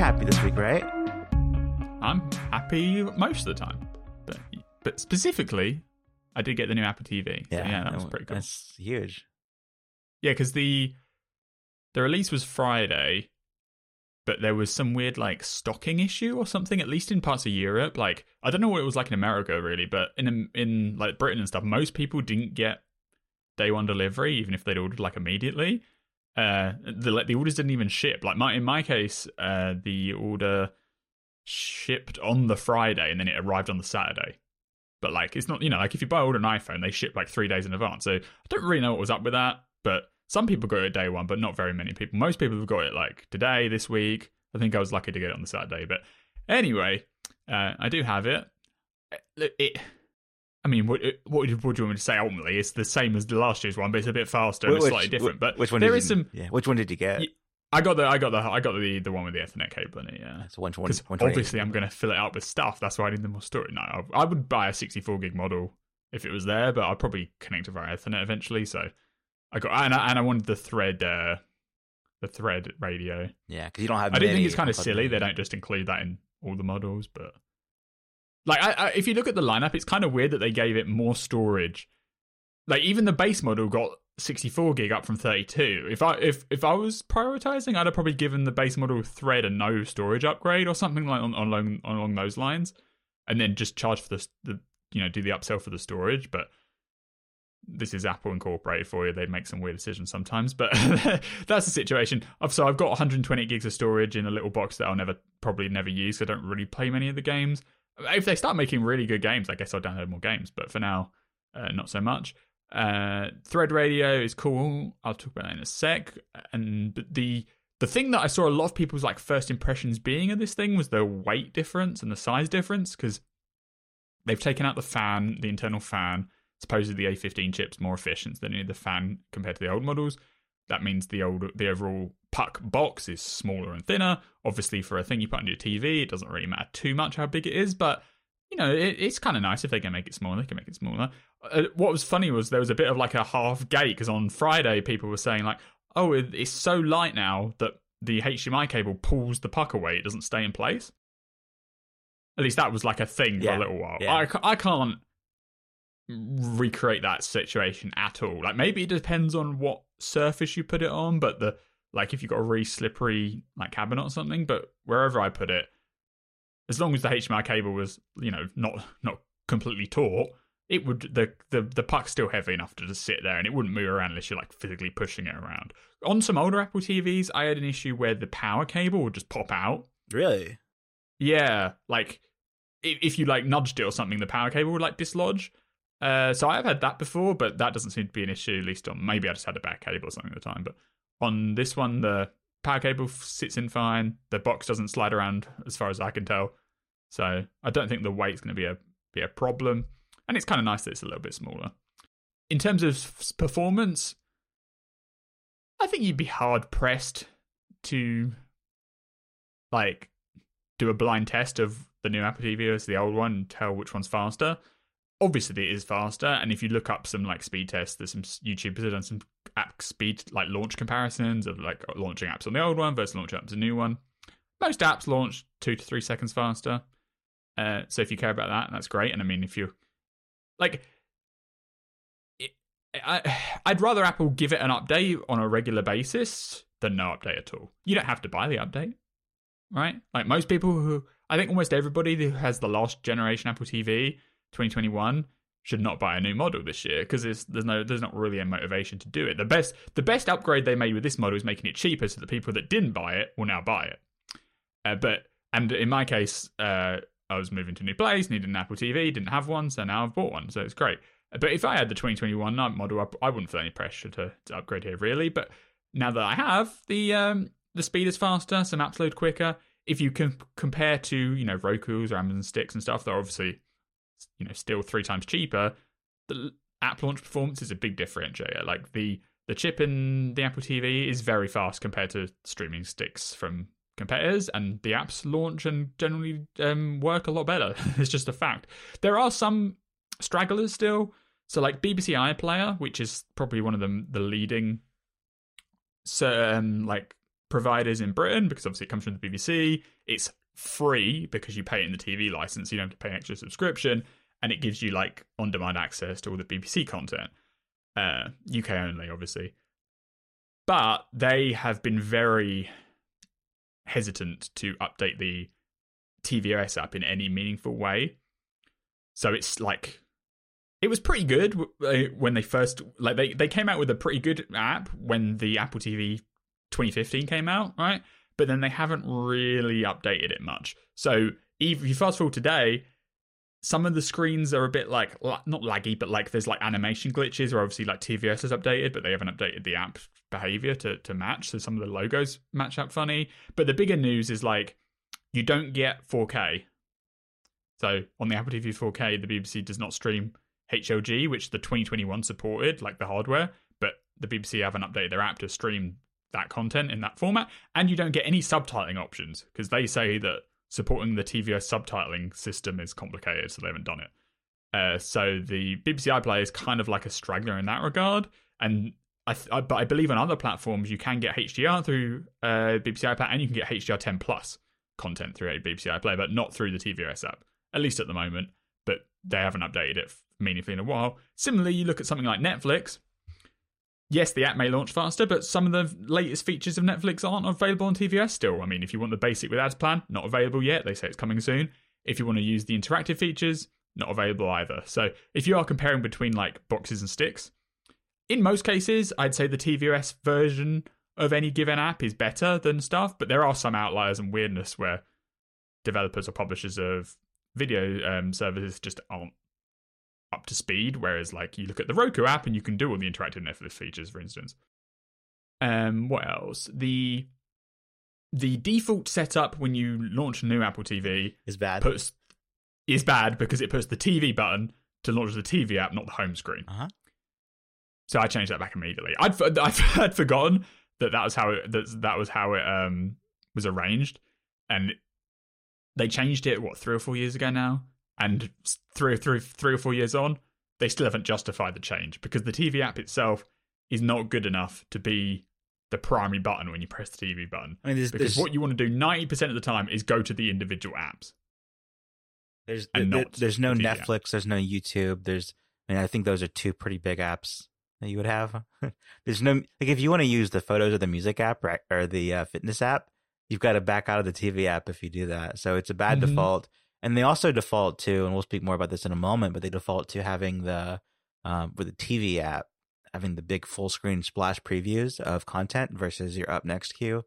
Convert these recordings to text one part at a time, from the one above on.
happy this week, right? I'm happy most of the time, but but specifically, I did get the new Apple TV. Yeah, so yeah, that was pretty cool. That's huge. Yeah, because the the release was Friday, but there was some weird like stocking issue or something. At least in parts of Europe, like I don't know what it was like in America really, but in in like Britain and stuff, most people didn't get day one delivery, even if they'd ordered like immediately. Uh, the the orders didn't even ship. Like my in my case, uh, the order shipped on the Friday and then it arrived on the Saturday. But like it's not you know like if you buy order an iPhone, they ship like three days in advance. So I don't really know what was up with that, but some people got it day one, but not very many people. Most people have got it like today, this week. I think I was lucky to get it on the Saturday. But anyway, uh, I do have it. It, it I mean, what, what, what do you want me to say? Ultimately, it's the same as the last year's one, but it's a bit faster and which, slightly different. But which one? There is some. Yeah, which one did you get? I got the I got the I got the the one with the Ethernet cable in it. Yeah, so one because obviously I'm going to fill it out with stuff. That's why I need the more storage. No, I, I, would buy a 64 gig model if it was there, but I'll probably connect it via Ethernet eventually. So I got and I, and I wanted the thread uh, the thread radio. Yeah, because you don't have. I do think it's kind of silly they don't just include that in all the models, but like I, I, if you look at the lineup, it's kind of weird that they gave it more storage. Like even the base model got 64 gig up from 32. If I if if I was prioritizing, I'd have probably given the base model thread a no storage upgrade or something like on, along along those lines, and then just charge for the the you know do the upsell for the storage. But this is Apple Incorporated for you. They make some weird decisions sometimes, but that's the situation. So I've got 120 gigs of storage in a little box that I'll never probably never use. I don't really play many of the games. If they start making really good games, I guess I'll download more games. But for now, uh, not so much. Uh, Thread Radio is cool. I'll talk about that in a sec. And the the thing that I saw a lot of people's like first impressions being of this thing was the weight difference and the size difference because they've taken out the fan, the internal fan. Supposedly the A15 chip's more efficient than any of the fan compared to the old models. That means the old the overall puck box is smaller and thinner. Obviously, for a thing you put on your TV, it doesn't really matter too much how big it is, but you know, it, it's kind of nice if they can make it smaller. They can make it smaller. Uh, what was funny was there was a bit of like a half gate because on Friday people were saying like, "Oh, it, it's so light now that the HDMI cable pulls the puck away; it doesn't stay in place." At least that was like a thing yeah. for a little while. Yeah. I I can't recreate that situation at all. Like maybe it depends on what surface you put it on, but the like if you've got a really slippery like cabinet or something, but wherever I put it, as long as the HDMI cable was, you know, not not completely taut, it would the the the puck's still heavy enough to just sit there and it wouldn't move around unless you're like physically pushing it around. On some older Apple TVs, I had an issue where the power cable would just pop out. Really? Yeah, like if, if you like nudged it or something, the power cable would like dislodge. Uh, so I've had that before, but that doesn't seem to be an issue. At least on maybe I just had a bad cable or something at the time. But on this one, the power cable sits in fine. The box doesn't slide around as far as I can tell. So I don't think the weight's going to be a be a problem. And it's kind of nice that it's a little bit smaller. In terms of performance, I think you'd be hard pressed to like do a blind test of the new Apple TV versus the old one and tell which one's faster obviously it is faster and if you look up some like speed tests there's some youtubers have done some app speed like launch comparisons of like launching apps on the old one versus launching apps on the new one. Most apps launch two to three seconds faster. Uh, so if you care about that that's great and i mean if you like it, I, i'd rather apple give it an update on a regular basis than no update at all. You don't have to buy the update right? Like most people who i think almost everybody who has the last generation apple tv 2021 should not buy a new model this year because there's there's no there's not really a motivation to do it. The best the best upgrade they made with this model is making it cheaper so that people that didn't buy it will now buy it. Uh, but and in my case, uh, I was moving to a new place, needed an Apple TV, didn't have one, so now I've bought one, so it's great. But if I had the 2021 model, I wouldn't feel any pressure to, to upgrade here really. But now that I have, the um, the speed is faster, some apps load quicker. If you can compare to you know Roku's or Amazon Sticks and stuff, they're obviously you know still three times cheaper, the app launch performance is a big differentiator. Like the the chip in the Apple TV is very fast compared to streaming sticks from competitors, and the apps launch and generally um, work a lot better. it's just a fact. There are some stragglers still. So like BBC iPlayer, which is probably one of the the leading so um, like providers in Britain because obviously it comes from the BBC. It's free because you pay it in the TV license. You don't have to pay an extra subscription, and it gives you like on-demand access to all the BBC content. Uh, UK only, obviously. But they have been very hesitant to update the TVOS app in any meaningful way. So it's like it was pretty good uh, when they first like they they came out with a pretty good app when the Apple TV 2015 came out, right? But then they haven't really updated it much. So if you fast forward today, some of the screens are a bit like not laggy, but like there's like animation glitches, or obviously like tvOS is updated, but they haven't updated the app behavior to to match. So some of the logos match up funny. But the bigger news is like you don't get 4K. So on the Apple TV 4K, the BBC does not stream HLG, which the 2021 supported, like the hardware, but the BBC haven't updated their app to stream that content in that format. And you don't get any subtitling options because they say that supporting the TVOS subtitling system is complicated, so they haven't done it. Uh, so the BBC iPlayer is kind of like a straggler in that regard, and I, th- I, but I believe on other platforms you can get HDR through uh, BBC iPlayer, and you can get HDR10 plus content through a BBC iPlayer, but not through the TVOS app, at least at the moment. But they haven't updated it meaningfully in a while. Similarly, you look at something like Netflix. Yes, the app may launch faster, but some of the latest features of Netflix aren't available on tvOS still. I mean, if you want the basic with ads plan, not available yet. They say it's coming soon. If you want to use the interactive features, not available either. So if you are comparing between like boxes and sticks, in most cases, I'd say the tvOS version of any given app is better than stuff, but there are some outliers and weirdness where developers or publishers of video um, services just aren't up to speed. Whereas, like, you look at the Roku app and you can do all the interactive Netflix features, for instance. Um, what else? The the default setup when you launch a new Apple TV is bad. Puts is bad because it puts the TV button to launch the TV app, not the home screen. Uh-huh. So I changed that back immediately. I'd I'd, forgotten that that was how it that that was how it um was arranged, and they changed it what three or four years ago now and three, three, three or four years on, they still haven't justified the change because the TV app itself is not good enough to be the primary button when you press the TV button. I mean, there's, because there's, what you want to do 90% of the time is go to the individual apps. There's there, there's no the Netflix, app. there's no YouTube. There's I mean, I think those are two pretty big apps that you would have. there's no like if you want to use the photos of the music app or, or the uh, fitness app, you've got to back out of the TV app if you do that. So it's a bad mm-hmm. default. And they also default to, and we'll speak more about this in a moment, but they default to having the um, with the TV app having the big full screen splash previews of content versus your up next queue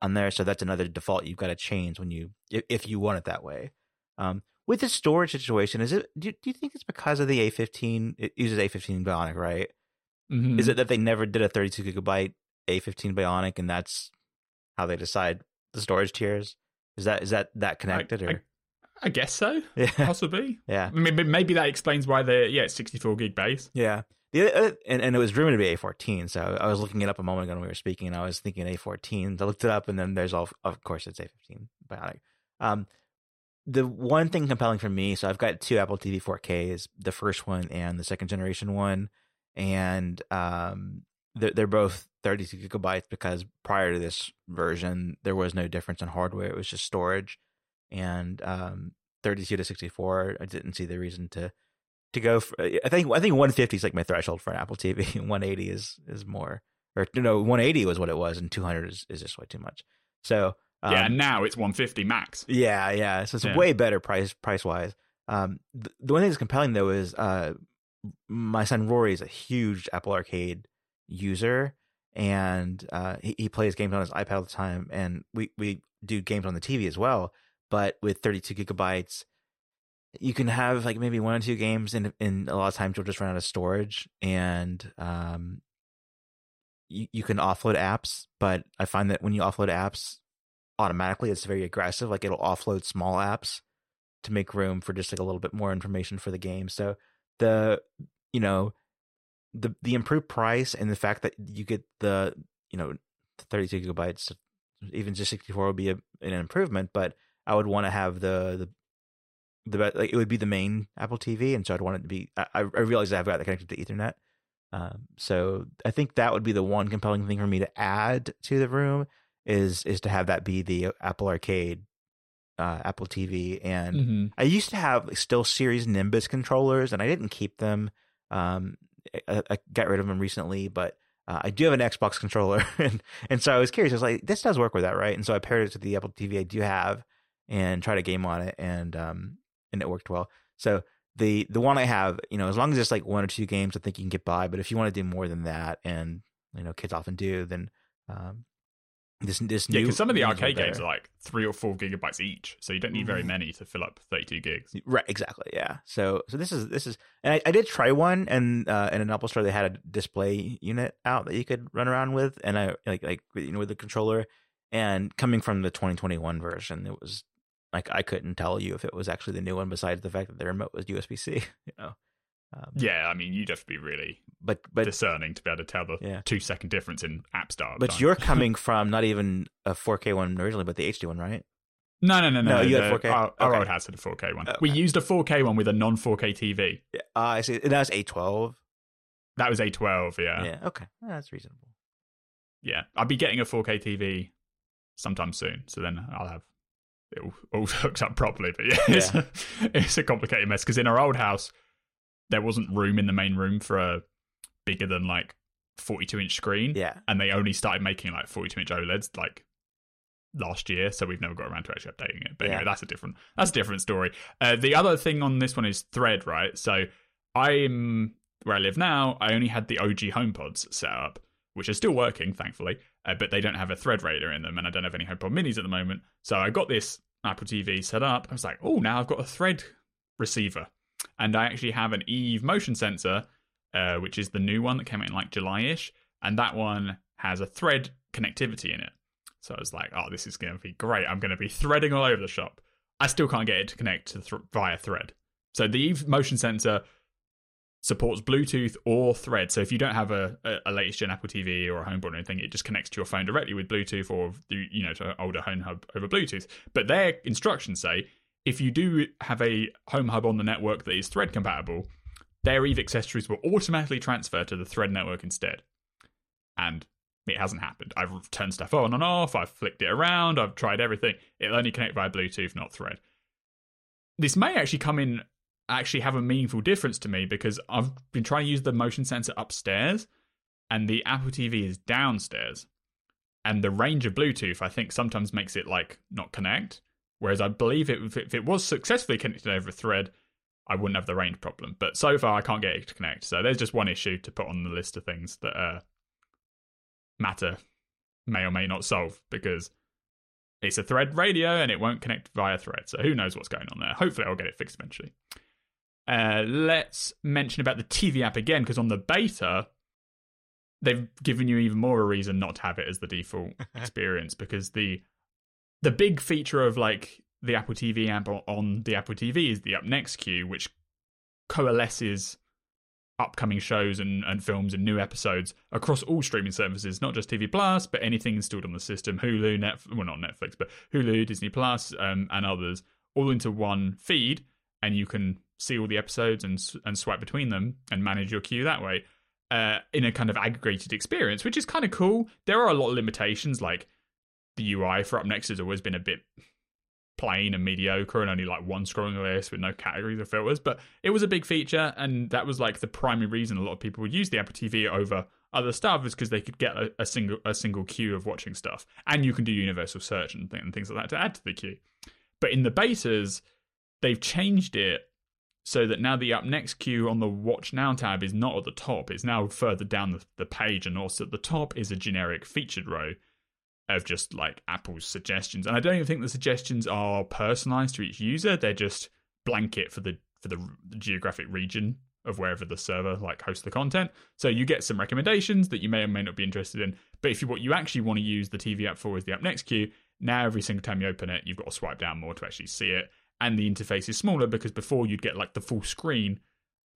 on there. So that's another default you've got to change when you if, you want it that way. Um, with the storage situation, is it do, do you think it's because of the A15? It uses A15 Bionic, right? Mm-hmm. Is it that they never did a 32 gigabyte A15 Bionic, and that's how they decide the storage tiers? Is that is that that connected? I, or I, I guess so. Yeah. Possibly. Yeah. Maybe, maybe that explains why they're yeah, 64 gig base. Yeah. The other, and, and it was rumored to be A14. So I was looking it up a moment ago when we were speaking, and I was thinking A14. I looked it up, and then there's all, of course, it's A15 Bionic. Um, the one thing compelling for me, so I've got two Apple TV 4Ks, the first one and the second generation one, and um, they're, they're both 32 gigabytes because prior to this version, there was no difference in hardware; it was just storage and um, 32 to 64. I didn't see the reason to to go. For, I think I think 150 is like my threshold for an Apple TV. 180 is is more, or you know, 180 was what it was, and 200 is, is just way too much. So um, yeah, now it's 150 max. Yeah, yeah. So it's yeah. way better price price wise. Um, the, the, one thing that's compelling though is uh, my son Rory is a huge Apple Arcade user, and uh, he, he plays games on his iPad all the time, and we we do games on the TV as well but with 32 gigabytes, you can have like maybe one or two games, and in a lot of times you'll just run out of storage, and um, you you can offload apps. But I find that when you offload apps automatically, it's very aggressive. Like it'll offload small apps to make room for just like a little bit more information for the game. So the you know the the improved price and the fact that you get the you know 32 gigabytes even just 64 would be a, an improvement but I would want to have the the the like it would be the main Apple TV, and so I'd want it to be. I, I realize I've got that connected to Ethernet, um, so I think that would be the one compelling thing for me to add to the room. is is to have that be the Apple Arcade, uh, Apple TV, and Mm-hmm. I used to have SteelSeries Nimbus controllers, and I didn't keep them. Um, I, I got rid of them recently, but uh, I do have an Xbox controller, and and so I was curious. I was like, this does work with that, right? And so I paired it to the Apple TV I do have, and tried a game on it, and um, and it worked well. So the the one I have, you know, as long as it's like one or two games, I think you can get by. But if you want to do more than that, and you know, kids often do, then um, this this Yeah, because some of the arcade better. games are like three or four gigabytes each, so you don't need very Mhm. many to fill up 32 gigs. Right, exactly. Yeah. So so this is this is and I, I did try one and uh in an Apple store they had a display unit out that you could run around with and I like like you know with the controller and coming from the 2021 version it was like I couldn't tell you if it was actually the new one besides the fact that the remote was USB C, you know. Um, Yeah, I mean, you'd have to be really but but discerning to be able to tell the Yeah. two second difference in app start. but time. you're coming from not even a 4K one originally but the HD one, right? no, no, no, no. No, you had the- 4K? Our, our Okay. old house had a 4K one. Okay. We used a 4K one with a non 4K TV. Uh, I see. That was A12. That was A12. Yeah, Yeah. Okay. That's reasonable. yeah. I'll be getting a 4K TV sometime soon, so then I'll have it all, all hooked up properly. But yeah, it's, a, it's a complicated mess because in our old house there wasn't room in the main room for a bigger than like 42 inch screen. Yeah. and they only started making like 42 inch OLEDs like last year, so we've never got around to actually updating it. But Yeah. anyway, that's a different that's a different story. Uh, the other thing on this one is Thread, right? So I'm where I live now. I only had the OG HomePods set up, which are still working, thankfully, uh, but they don't have a Thread radar in them, and I don't have any HomePod Minis at the moment. So I got this Apple TV set up. I was like, oh, now I've got a Thread receiver, and I actually have an Eve motion sensor, uh, which is the new one that came out in like July-ish, and that one has a Thread connectivity in it. So I was like, oh, this is going to be great. I'm going to be threading all over the shop. I still can't get it to connect to th- via Thread. So the Eve motion sensor supports Bluetooth or Thread. So if you don't have a, a, latest gen Apple TV or a HomePod or anything, it just connects to your phone directly with Bluetooth or you know to an older Home Hub over Bluetooth. But their instructions say if you do have a Home Hub on the network that is Thread compatible, their Eve accessories will automatically transfer to the Thread network instead. And it hasn't happened. I've turned stuff on and off. I've flicked it around. I've tried everything. It'll only connect via Bluetooth, not Thread. This may actually come in, actually have a meaningful difference to me because I've been trying to use the motion sensor upstairs, and the Apple TV is downstairs, and the range of Bluetooth I think sometimes makes it like not connect. Whereas I believe it, if it- was successfully connected over a Thread, I wouldn't have the range problem. But so far, I can't get it to connect. So there's just one issue to put on the list of things that uh, matter may or may not solve because it's a thread radio and it won't connect via thread. So who knows what's going on there? Hopefully, I'll get it fixed eventually. Uh, let's mention about the TV app again because on the beta, they've given you even more a reason not to have it as the default experience because the the big feature of like the Apple TV app on the Apple TV is the Up Next queue, which coalesces upcoming shows and, and films and new episodes across all streaming services, not just TV Plus, but anything installed on the system, Hulu, Netflix, well not Netflix, but Hulu, Disney Plus, um, and others, all into one feed, and you can see all the episodes and and swipe between them and manage your queue that way. Uh, in a kind of aggregated experience, which is kind of cool. There are a lot of limitations, like the UI for Up Next has always been a bit plain and mediocre and only like one scrolling list with no categories or filters. But it was a big feature, and that was like the primary reason a lot of people would use the Apple TV over other stuff is because they could get a, a single a single queue of watching stuff, and you can do universal search and, th- and things like that to add to the queue. But in the betas, they've changed it so that now the up next queue on the watch now tab is not at the top it's now further down the, the page and also at the top is a generic featured row of just like apple's suggestions. And i don't even think the suggestions are personalized to each user they're just blanket for the for the, the geographic region of wherever the server like hosts the content. So you get some recommendations that you may or may not be interested in but if you what you actually want to use the tv app for is the up next queue now every single time you open it you've got to swipe down more to actually see it and the interface is smaller because before you'd get like the full screen,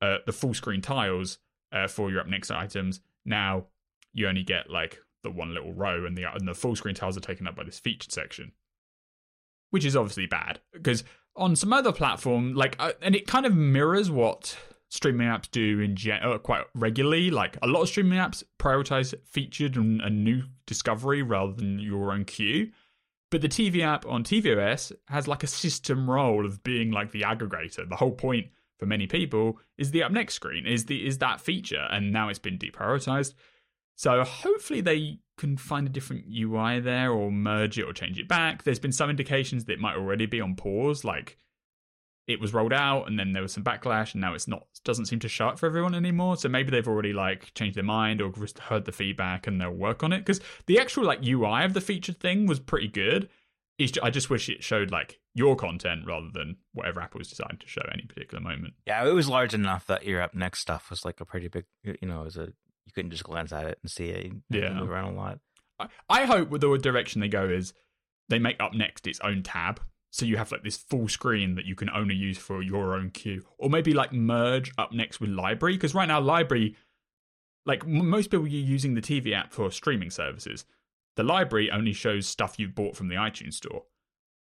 uh, the full screen tiles uh, for your up next items. Now you only get like the one little row, and the and the full screen tiles are taken up by this featured section, which is obviously bad because on some other platform, like, uh, and it kind of mirrors what streaming apps do in gen- uh, quite regularly. Like a lot of streaming apps prioritize featured and a new discovery rather than your own queue. But the TV app on tvOS has like a system role of being like the aggregator. The whole point for many people is the up next screen is the is that feature, and now it's been deprioritized. So hopefully they can find a different UI there, or merge it, or change it back. There's been some indications that it might already be on pause, like it was rolled out and then there was some backlash and now it's not doesn't seem to show up for everyone anymore. So maybe they've already like changed their mind or just heard the feedback and they'll work on it. Because the actual like ui of the featured thing was pretty good. I just wish it showed like your content rather than whatever apple was deciding to show at any particular moment. Yeah it was large enough that your up next stuff was like a pretty big you know it was a you couldn't just glance at it and see it. You yeah. move around a lot. I, I hope the direction they go is they make up next its own tab so you have like this full screen that you can only use for your own queue. Or maybe like merge up next with library because right now library like m- most people you're using the tv app for streaming services. The library only shows stuff you've bought from the itunes store.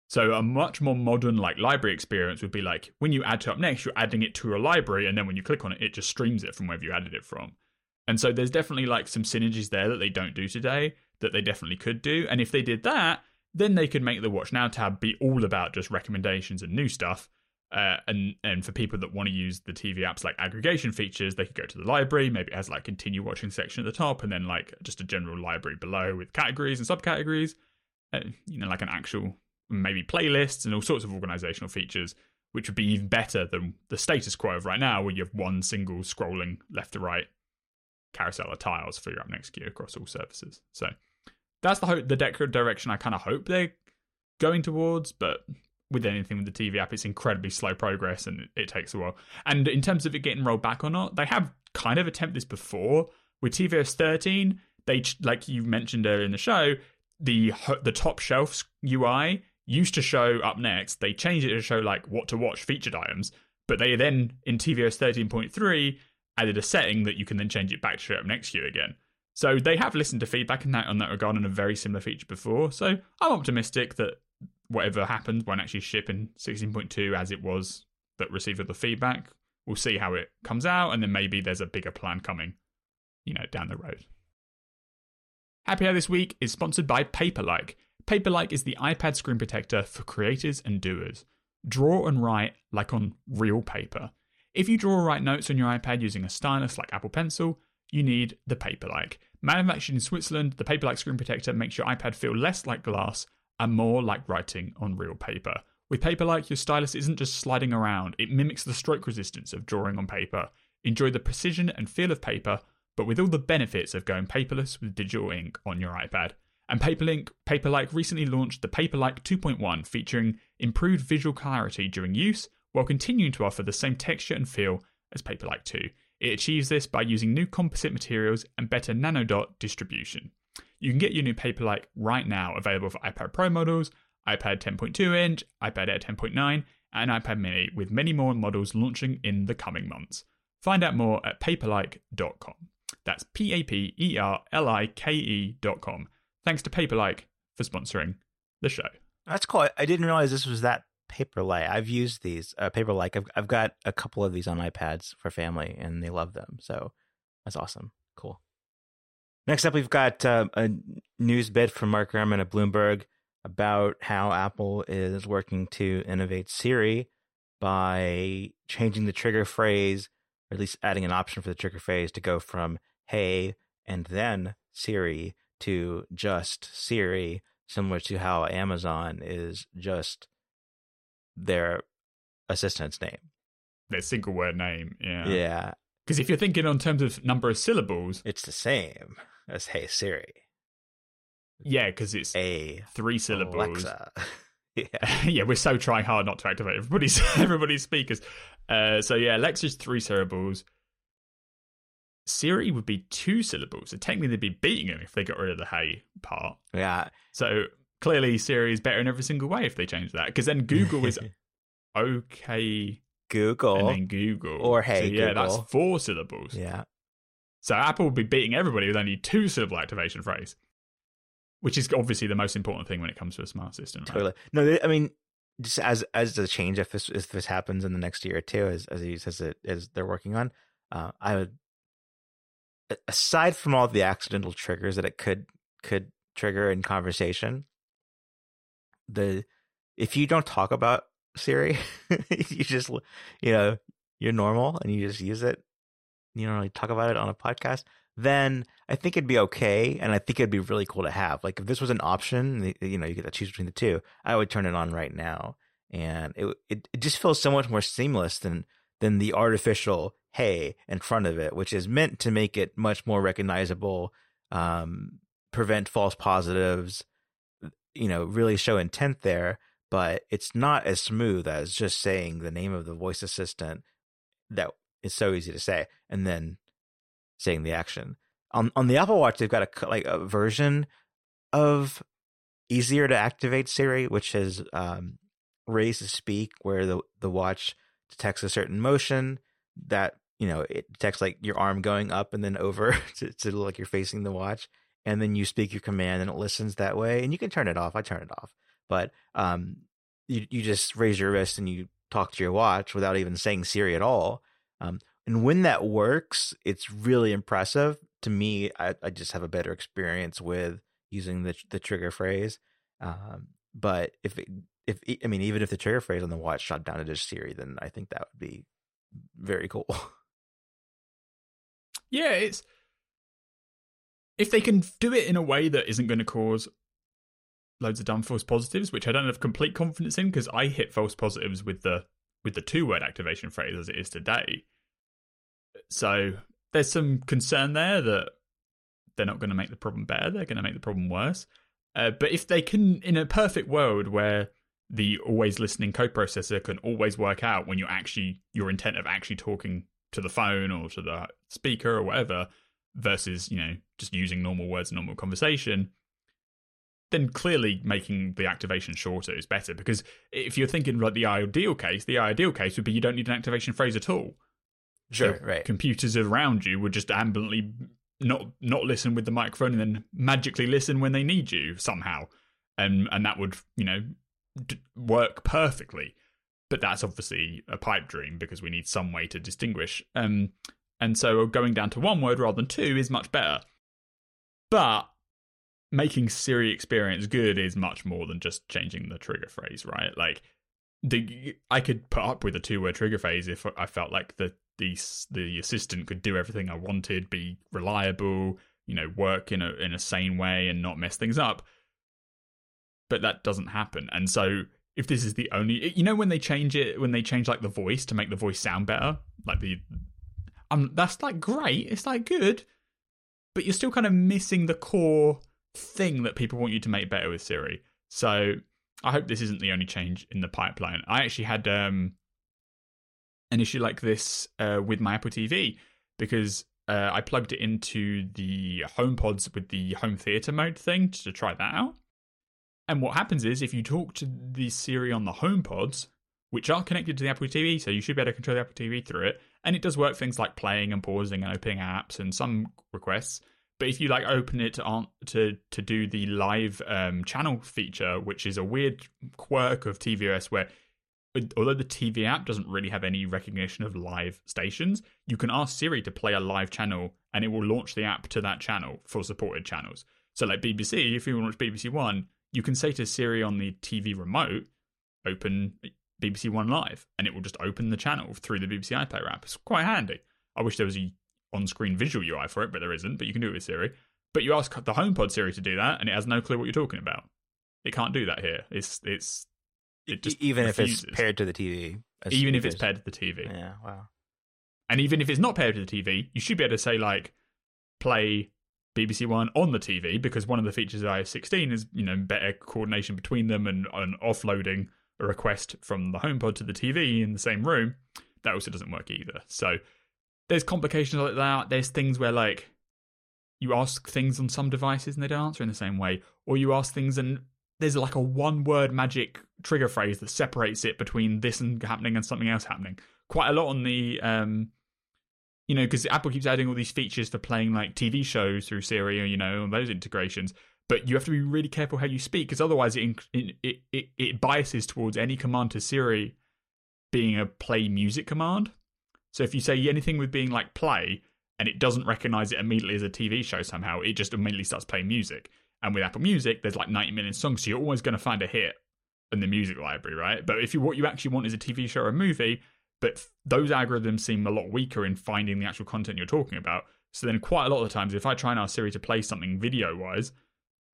So a much more modern like library experience would be like when you add to up next you're adding it to a library and then when you click on it it just streams it from wherever you added it from. And so there's definitely like some synergies there that they don't do today that they definitely could do. And if they did that then they could make the Watch Now tab be all about just recommendations and new stuff. Uh, and and for people that want to use the TV apps like aggregation features, they could go to the library. Maybe it has like continue watching section at the top, and then like just a general library below with categories and subcategories. Uh, you know, like an actual maybe playlists and all sorts of organizational features, which would be even better than the status quo of right now, where you have one single scrolling left to right carousel of tiles for your up next queue across all services. So that's the hope, the direction I kind of hope they're going towards. But with anything with the TV app, it's incredibly slow progress and it, takes a while. And in terms of it getting rolled back or not, they have kind of attempted this before with tvOS 13. They like you mentioned earlier in the show, the the top shelf UI used to show up next. They changed it to show like what to watch featured items, but they then in tvOS 13.3 added a setting that you can then change it back to show up next to you again. So they have listened to feedback in that on that regard on a very similar feature before. So I'm optimistic that whatever happens won't actually ship in 16.2 as it was that received the feedback. We'll see how it comes out, and then maybe there's a bigger plan coming, you know, down the road. Happy Hour this week is sponsored by Paperlike. Paperlike is the iPad screen protector for creators and doers. Draw and write like on real paper. If you draw or write notes on your iPad using a stylus like Apple Pencil, you need the Paperlike. Manufactured in Switzerland, the paper-like screen protector makes your iPad feel less like glass and more like writing on real paper. With paper-like, your stylus isn't just sliding around, it mimics the stroke resistance of drawing on paper. Enjoy the precision and feel of paper, but with all the benefits of going paperless with digital ink on your iPad. And Paperlink, Paperlike recently launched the Paperlike 2.1 featuring improved visual clarity during use while continuing to offer the same texture and feel as Paperlike 2. It achieves this by using new composite materials and better nanodot distribution. You can get your new Paperlike right now, available for iPad Pro models, iPad 10.2 inch, iPad Air 10.9, and iPad mini, with many more models launching in the coming months. Find out more at paperlike.com. That's P A P E R L I K E.com. Thanks to Paperlike for sponsoring the show. That's cool. I didn't realize this was that Paperlike. I've used these uh, Paperlike. I've I've got a couple of these on iPads for family, and they love them. So that's awesome. Cool. Next up, we've got uh, a news bit from Mark Gurman at Bloomberg about how Apple is working to innovate Siri by changing the trigger phrase, or at least adding an option for the trigger phrase to go from "Hey" and then Siri to just Siri, similar to how Amazon is just their assistant's name. Their single word name, yeah. Yeah. Because if you're thinking on terms of number of syllables, it's the same as Hey Siri. Yeah, because it's a three syllables. Yeah, yeah, we're so trying hard not to activate everybody's everybody's speakers. Uh, so yeah, Alexa's three syllables. Siri would be two syllables, so technically they'd be beating him if they got rid of the hey part. Yeah. So clearly Siri is better in every single way if they change that. Because then Google is okay. Google. And then Google. Or hey, so, yeah, Google. that's four syllables. Yeah. So Apple would be beating everybody with only two syllable activation phrase, which is obviously the most important thing when it comes to a smart system. Right? Totally. No, I mean, just as as the change if this if this happens in the next year or two as as he says it as they're working on, uh, I would aside from all the accidental triggers that it could could trigger in conversation, the if you don't talk about Siri, you just you know you're normal and you just use it. You don't really talk about it on a podcast. Then I think it'd be okay, and I think it'd be really cool to have. Like if this was an option, you know, you get to choose between the two. I would turn it on right now, and it it, it just feels so much more seamless than than the artificial hey in front of it, which is meant to make it much more recognizable, um, prevent false positives, you know, really show intent there. But it's not as smooth as just saying the name of the voice assistant that is so easy to say, and then saying the action. On on the Apple Watch, they've got a like a version of easier to activate Siri, which is um, raise to speak, where the the watch detects a certain motion that you know it detects like your arm going up and then over to, to like you're facing the watch, and then you speak your command and it listens that way. And you can turn it off. I turn it off, but um, you you just raise your wrist and you talk to your watch without even saying Siri at all. Um, and when that works, it's really impressive. To me, I, I just have a better experience with using the the trigger phrase. Um, but if it, if I mean, even if the trigger phrase on the watch shot down to just Siri, then I think that would be very cool. Yeah, it's if they can do it in a way that isn't going to cause loads of dumb false positives, which I don't have complete confidence in because I hit false positives with the with the two word activation phrase as it is today. So there's some concern there that they're not going to make the problem better; they're going to make the problem worse. Uh, but if they can, in a perfect world where the always listening co-processor can always work out when you're actually your intent of actually talking to the phone or to the speaker or whatever versus you know just using normal words in normal conversation then clearly making the activation shorter is better because if you're thinking like the ideal case the ideal case would be you don't need an activation phrase at all sure so right computers around you would just ambulantly not not listen with the microphone and then magically listen when they need you somehow and and that would you know d- work perfectly. But that's obviously a pipe dream because we need some way to distinguish. Um, and so going down to one word rather than two is much better. But making Siri experience good is much more than just changing the trigger phrase, right? Like the I could put up with a two word trigger phrase if I felt like the the the assistant could do everything I wanted, be reliable, you know, work in a in a sane way and not mess things up but that doesn't happen. And so if this is the only you know when they change it when they change like the voice to make the voice sound better, like the um that's like great, it's like good, but you're still kind of missing the core thing that people want you to make better with Siri. So I hope this isn't the only change in the pipeline. I actually had um an issue like this uh, with my Apple TV because uh, I plugged it into the HomePods with the home theater mode thing to try that out. And what happens is if you talk to the Siri on the HomePods, which are connected to the Apple TV, so you should be able to control the Apple TV through it, and it does work things like playing and pausing and opening apps and some requests. But if you like open it to to to do the live um, channel feature, which is a weird quirk of tvOS, where although the TV app doesn't really have any recognition of live stations, you can ask Siri to play a live channel, and it will launch the app to that channel for supported channels. So, like BBC, if you want to watch BBC One, you can say to Siri on the TV remote, open BBC One Live, and it will just open the channel through the BBC iPlayer app. It's quite handy. I wish there was a on-screen visual UI for it, but there isn't. But you can do it with Siri. But you ask the HomePod Siri to do that, and it has no clue what you're talking about. It can't do that here. It's it's it just even refuses. if it's paired to the TV. Even if it's paired to the TV. Yeah. Wow. And even if it's not paired to the TV, you should be able to say like, play BBC One on the TV because one of the features of iOS 16 is you know better coordination between them and, and offloading a request from the HomePod to the TV in the same room. That also doesn't work either. So there's complications like that. There's things where like you ask things on some devices and they don't answer in the same way, or you ask things and there's like a one word magic trigger phrase that separates it between this and happening and something else happening. Quite a lot on the um, you know, because Apple keeps adding all these features for playing like TV shows through Siri, you know, those integrations. But you have to be really careful how you speak because otherwise it, it it it biases towards any command to Siri being a play music command. So if you say anything with being like play and it doesn't recognize it immediately as a TV show somehow, it just immediately starts playing music. And with Apple Music, there's like 90 million songs, so you're always going to find a hit in the music library, right? But if you what you actually want is a TV show or a movie, but those algorithms seem a lot weaker in finding the actual content you're talking about. So then, quite a lot of the times, if I try and ask Siri to play something video wise,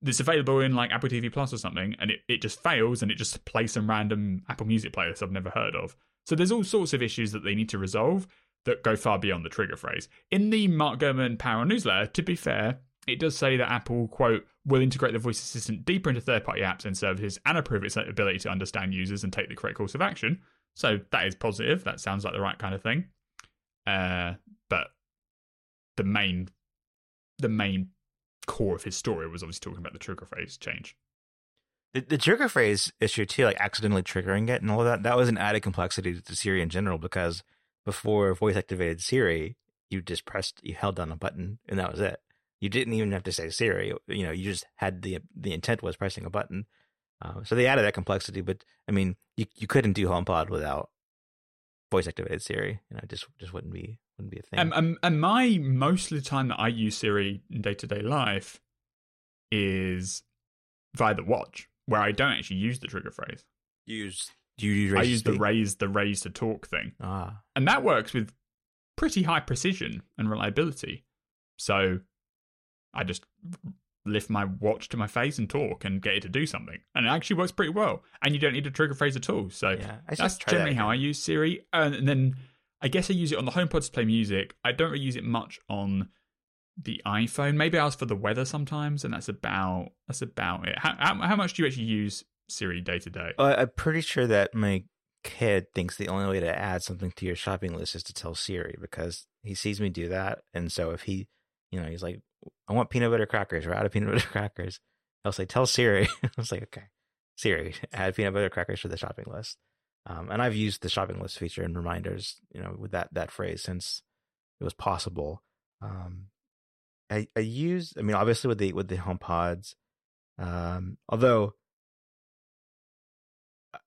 that's available in like Apple TV Plus or something, and it, it just fails and it just plays some random Apple Music playlist I've never heard of. So there's all sorts of issues that they need to resolve that go far beyond the trigger phrase. In the Mark Gurman Power newsletter, to be fair, it does say that Apple, quote, will integrate the voice assistant deeper into third party apps and services and improve its ability to understand users and take the correct course of action. So that is positive. That sounds like the right kind of thing. Uh, but the main the main core of his story was obviously talking about the trigger phrase change. The, the trigger phrase issue too, like accidentally triggering it and all that, that was an added complexity to Siri in general because before voice activated Siri, you just pressed, you held down a button and that was it. You didn't even have to say Siri. You know, you just had the the intent was pressing a button. Uh, so they added that complexity, but I mean, you you couldn't do HomePod without voice activated Siri. You know, it just just wouldn't be wouldn't be a thing. And, and, and my most of the time that I use Siri in day to day life is via the watch, where I don't actually use the trigger phrase. Use you use I use the raise the raise to talk thing, ah, and that works with pretty high precision and reliability. So I just lift my watch to my face and talk and get it to do something. And it actually works pretty well. And you don't need a trigger phrase at all. So yeah, that's generally that how I use Siri. And then I guess I use it on the HomePod to play music. I don't really use it much on the iPhone. Maybe I ask for the weather sometimes, and that's about that's about it. How, how, how much do you actually use Siri day to day? Uh, I'm pretty sure that my kid thinks the only way to add something to your shopping list is to tell Siri because he sees me do that, and so if he, you know, he's like, I want peanut butter crackers. We're out of peanut butter crackers. I'll say, tell Siri. I was like, okay, Siri, add peanut butter crackers to the shopping list. Um, and I've used the shopping list feature and reminders, you know, with that that phrase since it was possible. Um, I I use, I mean, obviously with the with the HomePods, um, although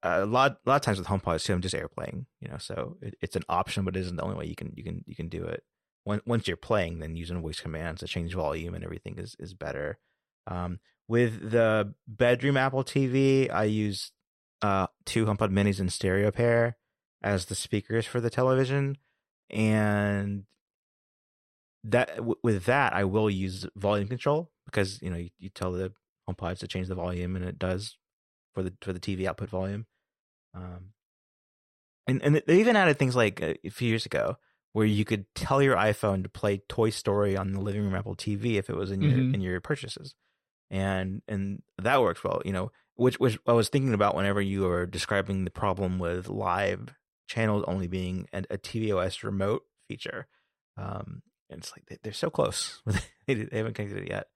a lot a lot of times with HomePods too, I'm just airplaying, you know, so it, it's an option, but it isn't the only way you can you can you can do it When, once you're playing, then using voice commands to change volume and everything is is better. Um, with the bedroom Apple TV, I use uh, two HomePod Minis in stereo pair as the speakers for the television, and that w- with that I will use volume control because you know you, you tell the HomePods to change the volume and it does for the for the TV output volume. Um, and and they even added things like uh, a few years ago where you could tell your iPhone to play Toy Story on the living room Apple TV if it was in your mm-hmm. in your purchases, and and that works well. You know, which which I was thinking about whenever you were describing the problem with live channels only being a, a tvOS remote feature. Um, and it's like they, are so close, they, haven't connected it yet.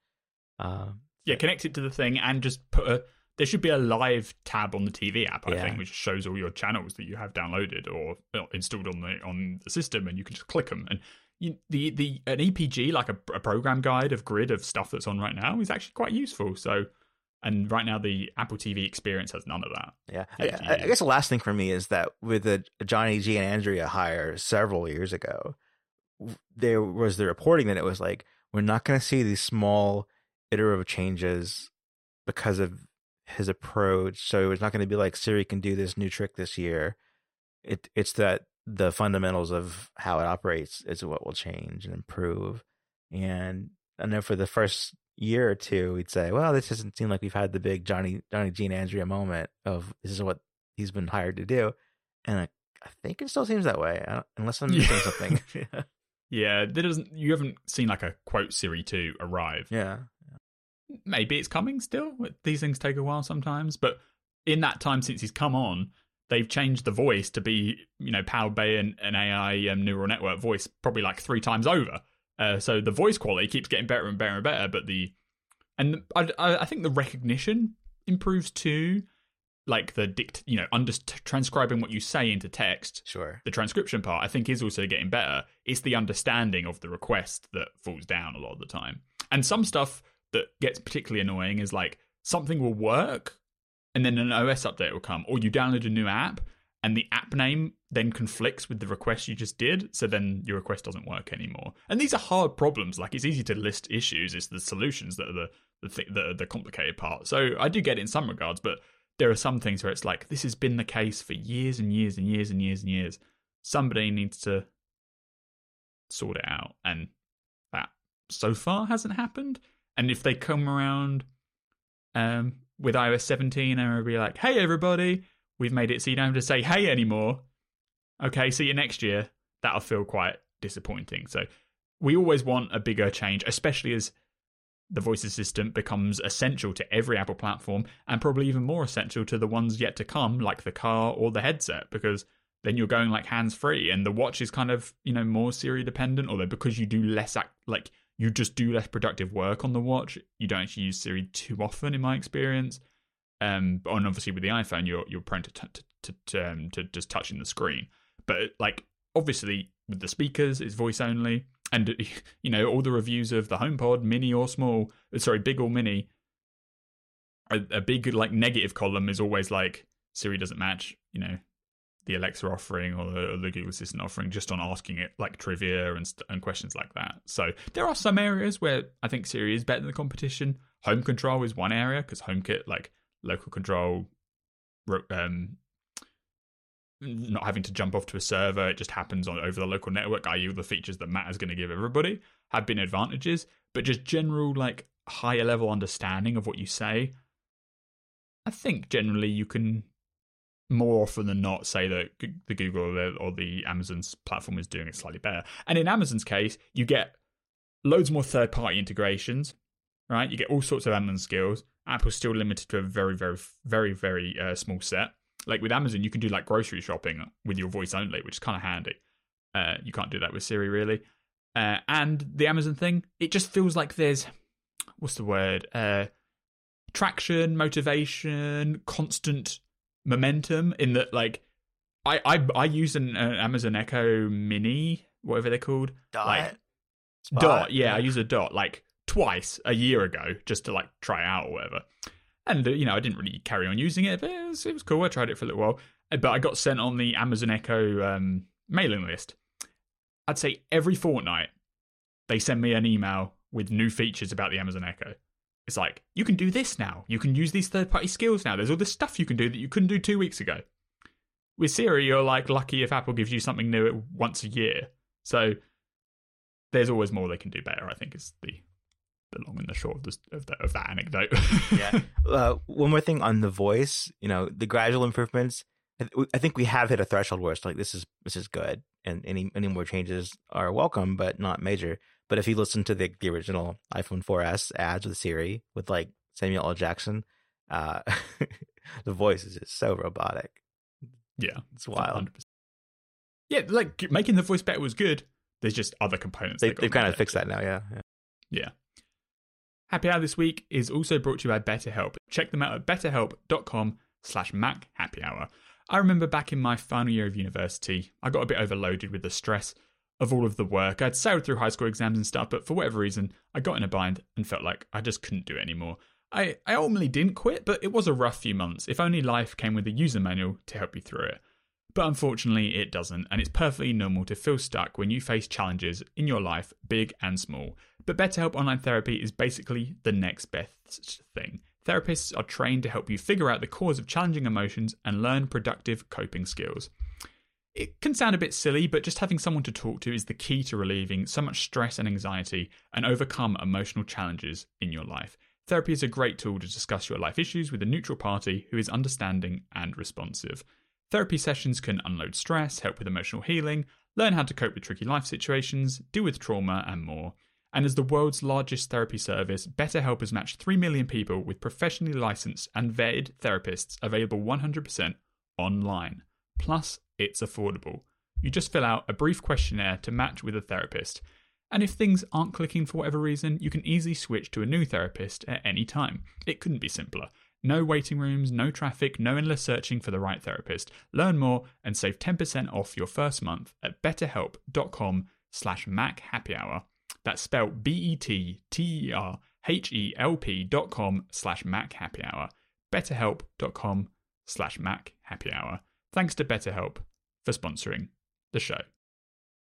Um, yeah, connect it to the thing and just put a there should be a live tab on the TV app, I yeah. think, which shows all your channels that you have downloaded or installed on the on the system, and you can just click them. And you, the the an EPG, like a, a program guide of grid of stuff that's on right now, is actually quite useful. So and right now the Apple TV experience has none of that. Yeah, I, I, guess the last thing for me is that with the John Giannandrea hire several years ago, there was the reporting that it was like we're not going to see these small iterative changes because of his approach. So it's not going to be like Siri can do this new trick this year. It it's that the fundamentals of how it operates is what will change and improve. And I know for the first year or two, we'd say, well, this doesn't seem like we've had the big Johnny John Giannandrea moment of this is what he's been hired to do. And I, I think it still seems that way, unless I'm missing yeah. something. yeah, there doesn't. You haven't seen like a quote Siri two arrive. Yeah, maybe it's coming still. These things take a while sometimes, but in that time since he's come on, they've changed the voice to be, you know, powered by an, an AI um, neural network voice probably like three times over. Uh, so the voice quality keeps getting better and better and better, but the and I, I think the recognition improves too, like the dict, you know, under transcribing what you say into text. Sure. The transcription part, I think, is also getting better. It's the understanding of the request that falls down a lot of the time, and some stuff that gets particularly annoying is like something will work and then an OS update will come, or you download a new app and the app name then conflicts with the request you just did, so then your request doesn't work anymore. And these are hard problems. Like it's easy to list issues; it's the solutions that are the the th- the, the complicated part. So I do get it in some regards, but there are some things where it's like this has been the case for years and years and years and years and years. Somebody needs to sort it out, and that so far hasn't happened. And if they come around um, with iOS 17 and will be like, "Hey, everybody, we've made it so you don't have to say hey anymore," okay, see you next year. That'll feel quite disappointing. So we always want a bigger change, especially as the voice assistant becomes essential to every Apple platform and probably even more essential to the ones yet to come, like the car or the headset, because then you're going like hands free and the watch is kind of, you know, more Siri dependent, although because you do less, act, like, you just do less productive work on the watch, you don't actually use Siri too often, in my experience. Um, and obviously with the iPhone, you're you're prone to to to, to, um, to just touching the screen. But like obviously with the speakers, it's voice only, and you know all the reviews of the HomePod, mini or small, uh, sorry, big or mini. A, a big like negative column is always like Siri doesn't match, you know, the Alexa offering or the, or the, Google Assistant offering just on asking it like trivia and and questions like that. So there are some areas where I think Siri is better than the competition. Home control is one area because HomeKit like local control, um, not having to jump off to a server. It just happens on over the local network. I.e., the features that Matter is going to give everybody have been advantages, but just general like higher level understanding of what you say. I think generally you can more often than not say that the Google or the, or the Amazon's platform is doing it slightly better. And in Amazon's case, you get loads more third party integrations, right? You get all sorts of Amazon skills. Apple's still limited to a very, very, very, very uh, small set like with Amazon, you can do like grocery shopping with your voice only, which is kind of handy. Uh, you can't do that with Siri really. Uh, and the Amazon thing, it just feels like there's what's the word? Uh, traction, motivation, constant momentum. In that, like, I I I use an uh, Amazon Echo Mini, whatever they're called. Dot. Like, dot. Yeah, yeah, I use a dot like twice a year ago just to like try out or whatever. And, uh, you know, I didn't really carry on using it, but it was, it was cool. I tried it for a little while. Uh, but I got sent on the Amazon Echo um, mailing list. I'd say every fortnight, they send me an email with new features about the Amazon Echo. It's like, you can do this now. You can use these third party skills now. There's all this stuff you can do that you couldn't do two weeks ago. With Siri, you're like lucky if Apple gives you something new once a year. So there's always more they can do better, I think, is the the long and the short of, this, of, the, of that anecdote. yeah. Uh, one more thing on the voice, you know, the gradual improvements. I think we have hit a threshold where it's like this is this is good, and any any more changes are welcome, but not major. But if you listen to the the original iPhone 4S ads with Siri with like Samuel L. Jackson, uh, the voice is just so robotic. Yeah, it's wild. 100%. Yeah, like making the voice better was good. There's just other components. They, have kind of fixed that now. Yeah. yeah. Yeah. Happy Hour this week is also brought to you by BetterHelp. Check them out at betterhelp.com slash Mac Happy Hour. I remember back in my final year of university, I got a bit overloaded with the stress of all of the work. I'd sailed through high school exams and stuff, but for whatever reason, I got in a bind and felt like I just couldn't do it anymore. I, I ultimately didn't quit, but it was a rough few months. If only life came with a user manual to help you through it. But unfortunately, it doesn't, and it's perfectly normal to feel stuck when you face challenges in your life, big and small. But BetterHelp Online Therapy is basically the next best thing. Therapists are trained to help you figure out the cause of challenging emotions and learn productive coping skills. It can sound a bit silly, but just having someone to talk to is the key to relieving so much stress and anxiety and overcome emotional challenges in your life. Therapy is a great tool to discuss your life issues with a neutral party who is understanding and responsive. Therapy sessions can unload stress, help with emotional healing, learn how to cope with tricky life situations, deal with trauma, and more. And as the world's largest therapy service, BetterHelp has matched 3 million people with professionally licensed and vetted therapists available 100% online. Plus, it's affordable. You just fill out a brief questionnaire to match with a therapist. And if things aren't clicking for whatever reason, you can easily switch to a new therapist at any time. It couldn't be simpler. No waiting rooms, no traffic, no endless searching for the right therapist. Learn more and save 10% off your first month at betterhelp.com slash machappyhour. That's spelled B-E-T-T-E-R H-E-L-P dot com slash Mac Happy Hour. BetterHelp.com slash Mac Happy Hour. Thanks to BetterHelp for sponsoring the show.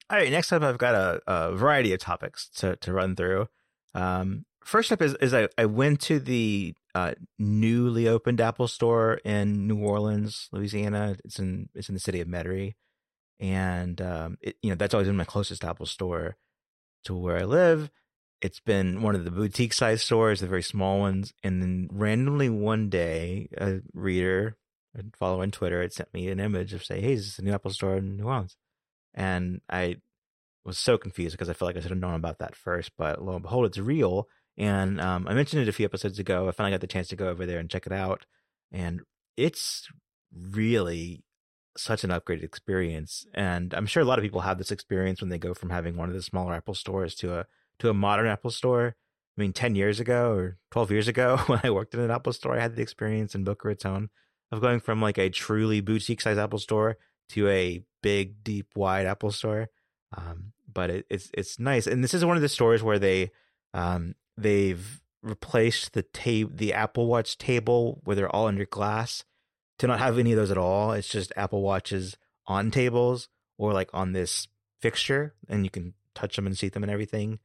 All right, next up, I've got a, a variety of topics to, to run through. Um, first up is, is I, I went to the uh, newly opened Apple Store in New Orleans, Louisiana. It's in it's in the city of Metairie, and um, it, you know that's always been my closest Apple Store to where I live. It's been one of the boutique size stores, the very small ones, and then randomly one day, a reader, a follower on Twitter, had sent me an image of say, "Hey, is this a new Apple Store in New Orleans?" And I was so confused because I felt like I should have known about that first, but lo and behold, it's real and um, I mentioned it a few episodes ago. I finally got the chance to go over there and check it out. And it's really such an upgraded experience. And I'm sure a lot of people have this experience when they go from having one of the smaller Apple stores to a to a modern Apple store. I mean, 10 years ago or 12 years ago when I worked in an Apple store, I had the experience in Boca Raton of going from like a truly boutique size Apple store to a big, deep, wide Apple store. Um, but it, it's it's nice, and this is one of the stores where they um, they've replaced the tape the Apple Watch table where they're all under glass to not have any of those at all. It's just Apple Watches on tables or like on this fixture, and you can touch them and see them and everything.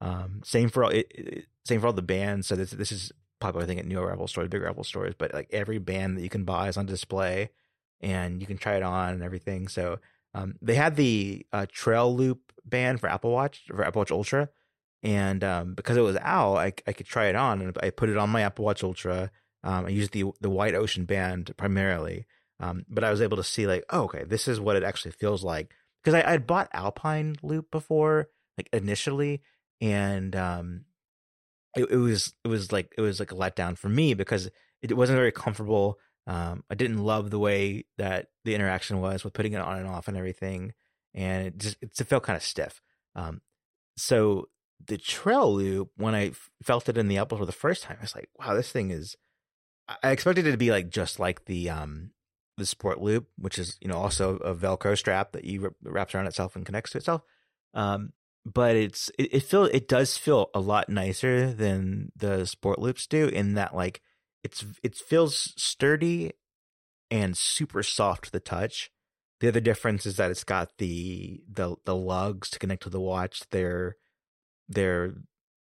Um, same for all it, it, same for all the bands. So this this is popular, I think, at newer Apple stores, bigger Apple stores. But like every band that you can buy is on display, and you can try it on and everything. So um, they had the uh, Trail Loop band for Apple Watch for Apple Watch Ultra, and um, because it was out, I, I could try it on, and I put it on my Apple Watch Ultra. Um, I used the the White Ocean band primarily, um, but I was able to see like, oh, okay, this is what it actually feels like because I had bought Alpine Loop before, like initially, and um, it, it was it was like it was like a letdown for me because it wasn't very comfortable. Um, I didn't love the way that the interaction was with putting it on and off and everything, and it just it felt kind of stiff. Um, so the trail loop when I felt it in the Apple for the first time, I was like, wow, this thing is. I expected it to be like just like the um the sport loop, which is you know also a Velcro strap that you wraps around itself and connects to itself. Um, but it's it, it feel it does feel a lot nicer than the sport loops do in that like it's it feels sturdy and super soft to the touch. The other difference is that it's got the the the lugs to connect to the watch. They're they're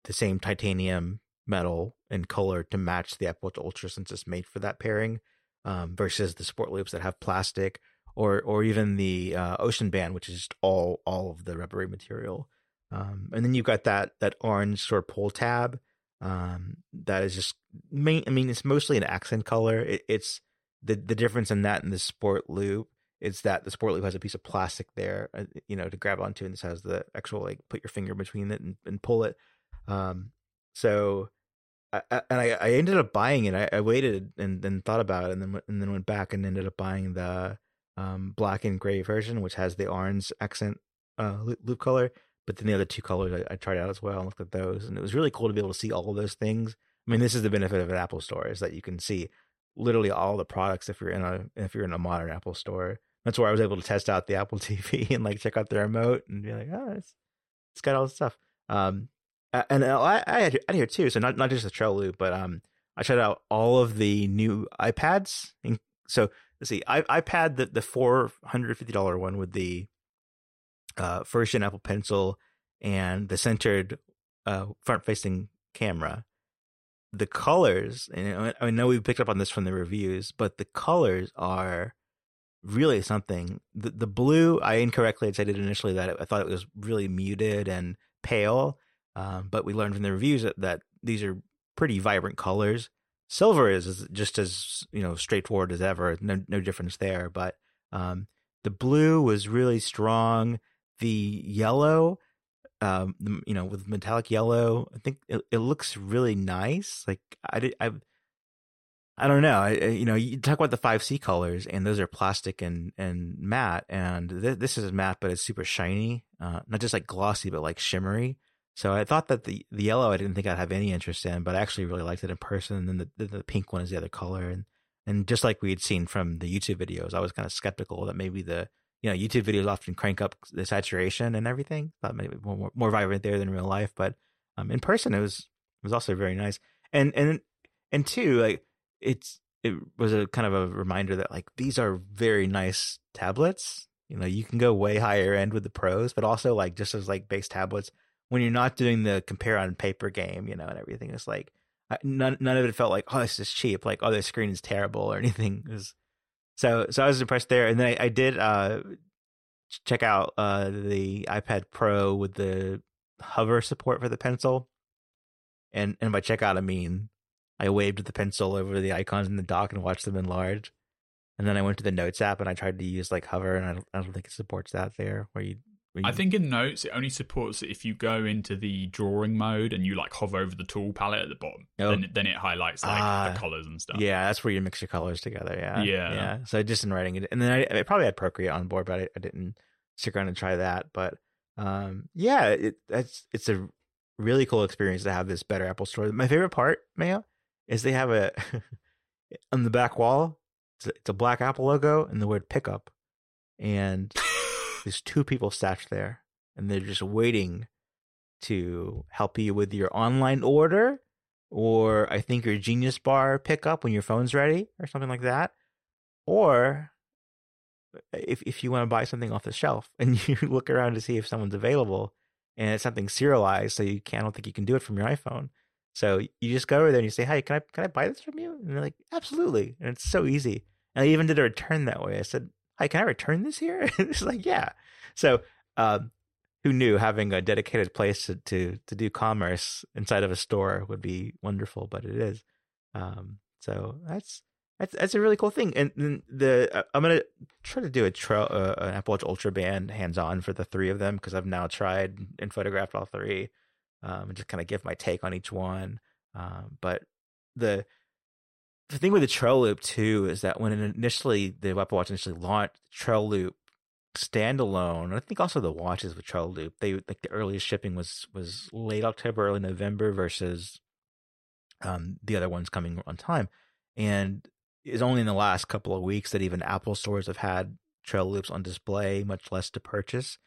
the same titanium metal and color to match the Apple Watch Ultra since it's made for that pairing, um, versus the sport loops that have plastic or or even the uh, Ocean Band, which is just all all of the rubbery material. Um, and then you've got that that orange sort of pull tab um, that is just main. I mean, it's mostly an accent color. It, it's the the difference in that and the sport loop is that the sport loop has a piece of plastic there, uh, you know, to grab onto, and this has the actual like put your finger between it and, and pull it. Um, so, I, and I, I ended up buying it. I, I waited and then thought about it, and then and then went back and ended up buying the um, black and gray version, which has the orange accent uh, loop color. But then the other two colors I, tried out as well and looked at those, and it was really cool to be able to see all of those things. I mean, this is the benefit of an Apple store is that you can see literally all the products if you're in a if you're in a modern Apple store that's where I was able to test out the Apple TV and like check out the remote and be like, oh, it's it's got all this stuff. Um, and I, I had here too, so not not just the Loop, but um, I tried out all of the new iPads. And so let's see, I, iPad the the four hundred fifty dollar one with the uh, first gen Apple Pencil and the centered uh, front facing camera. The colors, and I know we picked up on this from the reviews, but the colors are really something. The, the blue, I incorrectly had initially that I thought it was really muted and pale, um, but we learned from the reviews that, that these are pretty vibrant colors. Silver is, is just as you know straightforward as ever. No no difference there. But um, the blue was really strong. The yellow, um, you know, with metallic yellow, I think it, it looks really nice. Like I did, I I don't know. I, you know, you talk about the five C colors, and those are plastic and and matte, and th- this is matte, but it's super shiny, uh, not just like glossy, but like shimmery. So I thought that the the yellow I didn't think I'd have any interest in, but I actually really liked it in person. And then the the, pink one is the other color, and and just like we had seen from the YouTube videos, I was kind of skeptical that maybe the you know YouTube videos often crank up the saturation and everything. Thought maybe more more vibrant there than real life, but um, in person it was it was also very nice. And and and two, like it's it was a kind of a reminder that like these are very nice tablets. You know, you can go way higher end with the pros, but also like just as like base tablets when you're not doing the compare on paper game, you know, and everything. It's like none none of it felt like oh this is cheap, like oh the screen is terrible or anything. Was, so so I was impressed there, and then I, I did uh, check out uh, the iPad Pro with the hover support for the pencil, and and by check out I mean I waved the pencil over the icons in the dock and watched them enlarge. And then I went to the Notes app and I tried to use like hover, and I don't, I don't think it supports that there. Where you, I think in Notes it only supports it if you go into the drawing mode and you like hover over the tool palette at the bottom. Oh. Then, then it highlights like uh, the colors and stuff. Yeah, that's where you mix your colors together. Yeah, yeah, yeah. So just in writing it, and then I, I probably had Procreate on board, but I, I didn't stick around and try that. But um, yeah, it, it's it's a really cool experience to have this better Apple Store. My favorite part, Mayo, is they have a on the back wall. It's a, it's a black Apple logo and the word pickup, and there's two people stashed there, and they're just waiting to help you with your online order, or I think your Genius Bar pickup when your phone's ready, or something like that, or if if you want to buy something off the shelf and you look around to see if someone's available and it's something serialized, so you can't, I don't think you can do it from your iPhone. So you just go over there and you say, "Hey, can I can I buy this from you?" And they're like, "Absolutely!" And it's so easy. And I even did a return that way. I said, "Hi, can I return this here?" it's like, "Yeah." So um, who knew having a dedicated place to, to to do commerce inside of a store would be wonderful, but it is. Um, so that's that's that's a really cool thing. And, and the uh, I'm gonna try to do a trail uh, an Apple Watch Ultra Band hands on for the three of them because I've now tried and photographed all three um, and just kind of give my take on each one. Um, but the the thing with the Trail Loop too is that when initially the Apple Watch initially launched, Trail Loop standalone, I think also the watches with Trail Loop, they like the earliest shipping was was late October, early November versus um, the other ones coming on time, and it's only in the last couple of weeks that even Apple stores have had Trail Loops on display, much less to purchase.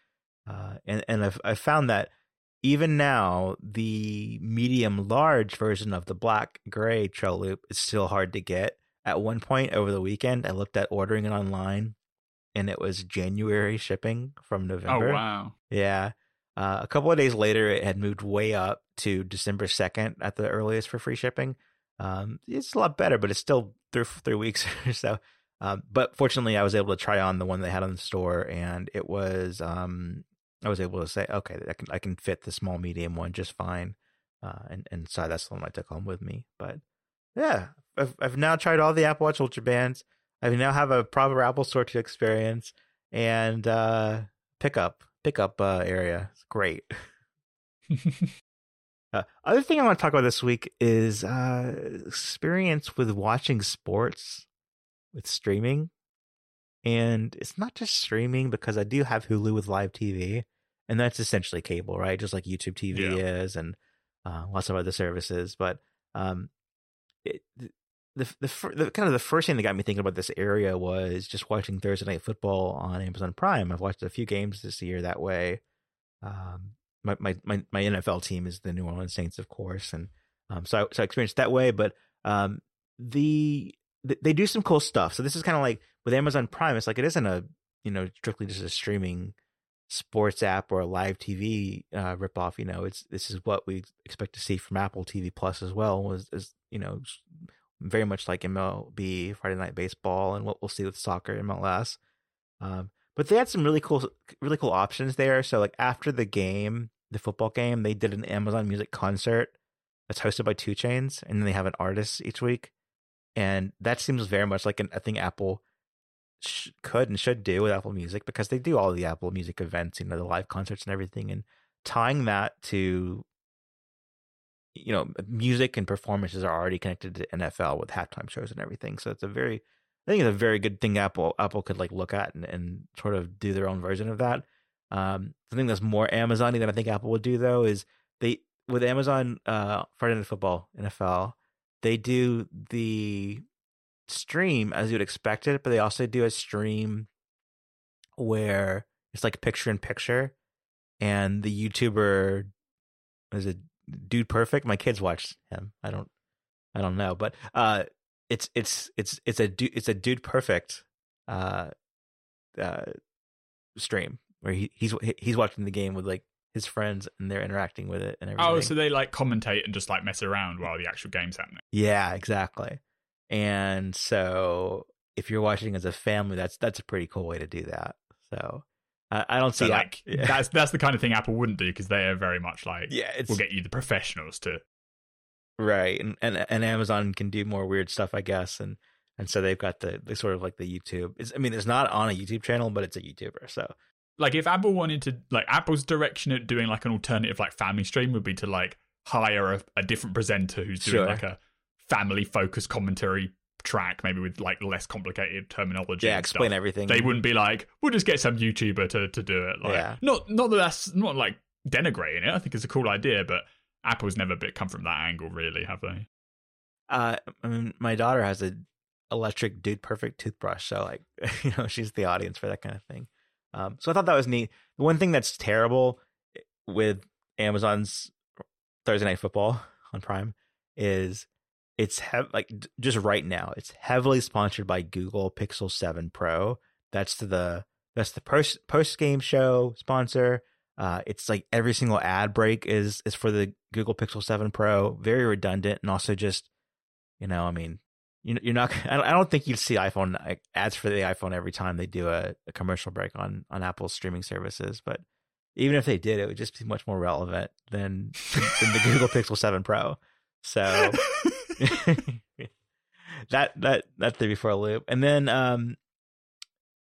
Uh, and and I've I've found that even now, the medium large version of the black gray trail loop is still hard to get. At one point over the weekend, I looked at ordering it online and it was January shipping from oh, November. Oh, wow. Yeah. Uh, a couple of days later, it had moved way up to December 2nd at the earliest for free shipping. Um, it's a lot better, but it's still three, three weeks or so. Um, but fortunately, I was able to try on the one they had on the store, and it was um, I was able to say, okay, I can I can fit the small medium one just fine, uh, and and so that's the one I took home with me. But yeah, I've I've now tried all the Apple Watch Ultra bands. I now have a proper Apple Store to experience and uh, pickup pickup uh, area. It's great. uh, other thing I want to talk about this week is uh, experience with watching sports with streaming. And it's not just streaming because I do have Hulu with live TV, and that's essentially cable, right? Just like YouTube TV yeah. is, and uh, lots of other services. But um, it, the, the, the the kind of the first thing that got me thinking about this area was just watching Thursday Night Football on Amazon Prime. I've watched a few games this year that way. Um, my, my my my NFL team is the New Orleans Saints, of course, and um, so I, so I experienced that way. But um, the they do some cool stuff. So this is kind of like with Amazon Prime. It's like it isn't a you know strictly just a streaming sports app or a live TV uh, ripoff. You know, it's this is what we expect to see from Apple TV Plus as well. Was is you know very much like MLB Friday Night Baseball and what we'll see with soccer MLS. Um, but they had some really cool really cool options there. So like after the game, the football game, they did an Amazon Music concert that's hosted by 2 Chainz, and then they have an artist each week and that seems very much like an, a thing Apple sh- could and should do with Apple Music because they do all the Apple Music events, you know, the live concerts and everything, and tying that to you know music and performances are already connected to NFL with halftime shows and everything. So it's a very I think it's a very good thing Apple Apple could like look at and, and sort of do their own version of that. Um, the thing that's more Amazon than I think Apple would do though is they with Amazon uh, Friday Night Football NFL they do the stream as you'd expect it, but they also do a stream where it's like picture in picture, and the YouTuber is it Dude Perfect. My kids watch him. I don't I don't know, but uh, it's it's it's it's a dude it's a Dude Perfect uh uh stream where he he's he's watching the game with like his friends and they're interacting with it and everything. Oh, so they like commentate and just like mess around while the actual game's happening. Yeah, exactly. And so if you're watching as a family, that's that's a pretty cool way to do that. So I, I don't see so, like yeah. that's that's the kind of thing Apple wouldn't do because they are very much like yeah, it's, we'll get you the professionals to right, and and and Amazon can do more weird stuff, I guess, and and so they've got the, the sort of like the YouTube. It's, I mean, it's not on a YouTube channel, but it's a YouTuber. So like if Apple wanted to like Apple's direction at doing like an alternative like family stream would be to like hire a, a different presenter who's doing sure. like a family focused commentary track, maybe with like less complicated terminology. Yeah, explain stuff. everything. They wouldn't be like, we'll just get some YouTuber to, to do it. Like, yeah. Not not that that's not like denigrating it. I think it's a cool idea, but Apple's never bit come from that angle, really, have they? Uh, I mean, my daughter has a electric dude perfect toothbrush, so like, you know, she's the audience for that kind of thing. Um, so I thought that was neat. The one thing that's terrible with Amazon's Thursday Night Football on Prime is it's hev- like just right now it's heavily sponsored by Google Pixel 7 Pro. That's the that's the post post game show sponsor. Uh, it's like every single ad break is is for the Google Pixel 7 Pro. Very redundant and also just you know, I mean, you're not. I don't think you'd see iPhone ads for the iPhone every time they do a, a commercial break on on Apple's streaming services. But even if they did, it would just be much more relevant than than the Google Pixel Seven Pro. So that that that threw me for a loop. And then um,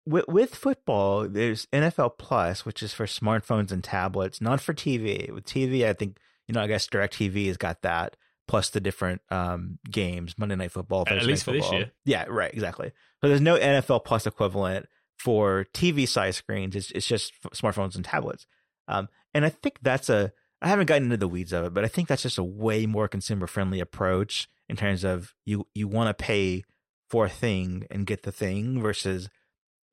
with with football, there's NFL Plus, which is for smartphones and tablets, not for TV. With TV, I think you know, I guess DirecTV has got that plus the different um, games, Monday Night Football, Thursday at least for football. this year. Yeah, right, exactly. So there's no NFL Plus equivalent for TV size screens. It's it's just smartphones and tablets. Um, and I think that's a I haven't gotten into the weeds of it, but I think that's just a way more consumer friendly approach in terms of you you want to pay for a thing and get the thing versus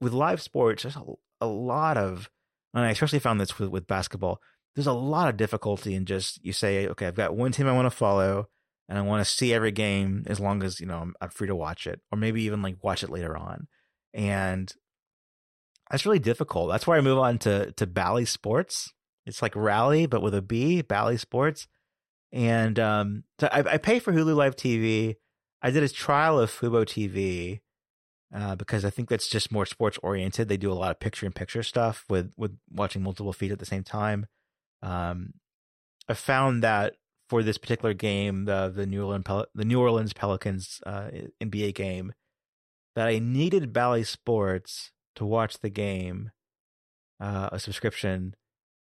with live sports. There's a, a lot of, and I especially found this with, with basketball there's a lot of difficulty in just you say, okay, I've got one team I want to follow and I want to see every game as long as, you know, I'm, I'm free to watch it or maybe even like watch it later on. And that's really difficult. That's why I move on to, to Bally Sports. It's like Rally, but with a B, Bally Sports. And um, so I, I pay for Hulu Live TV. I did a trial of Fubo TV uh, because I think that's just more sports oriented. They do a lot of picture in picture stuff with with watching multiple feeds at the same time. Um, I found that for this particular game, the the New Orleans Pel- the New Orleans Pelicans uh, NBA game, that I needed Bally Sports to watch the game, uh, a subscription,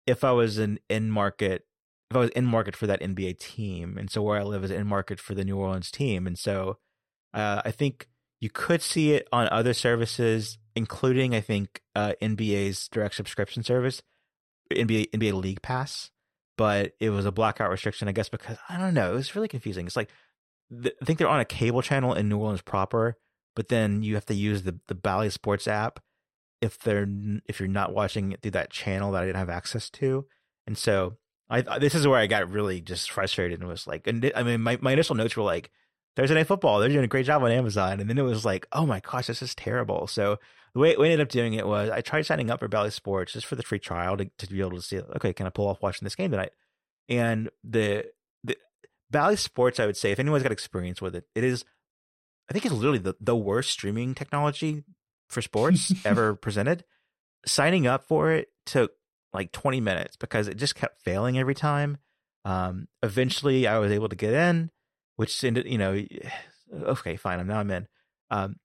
if I was an in market if I was in market for that NBA team, and so where I live is in market for the New Orleans team, and so uh, I think you could see it on other services, including I think uh, NBA's direct subscription service. NBA NBA League Pass, but it was a blackout restriction, I guess, because I don't know. It was really confusing. It's like I think they're on a cable channel in New Orleans proper, but then you have to use the the Bally Sports app if they're if you're not watching it through that channel that I didn't have access to, and so I this is where I got really just frustrated and was like, and I mean, my my initial notes were like. Thursday Night Football, they're doing a great job on Amazon. And then it was like, oh my gosh, this is terrible. So the way we ended up doing it was I tried signing up for Bally Sports just for the free trial to, to be able to see, okay, can I pull off watching this game tonight? And the the Bally Sports, I would say, if anyone's got experience with it, it is, I think it's literally the, the worst streaming technology for sports ever presented. Signing up for it took like 20 minutes because it just kept failing every time. Um, eventually, I was able to get in, which ended, you know, okay, fine, I'm now I'm in. Um,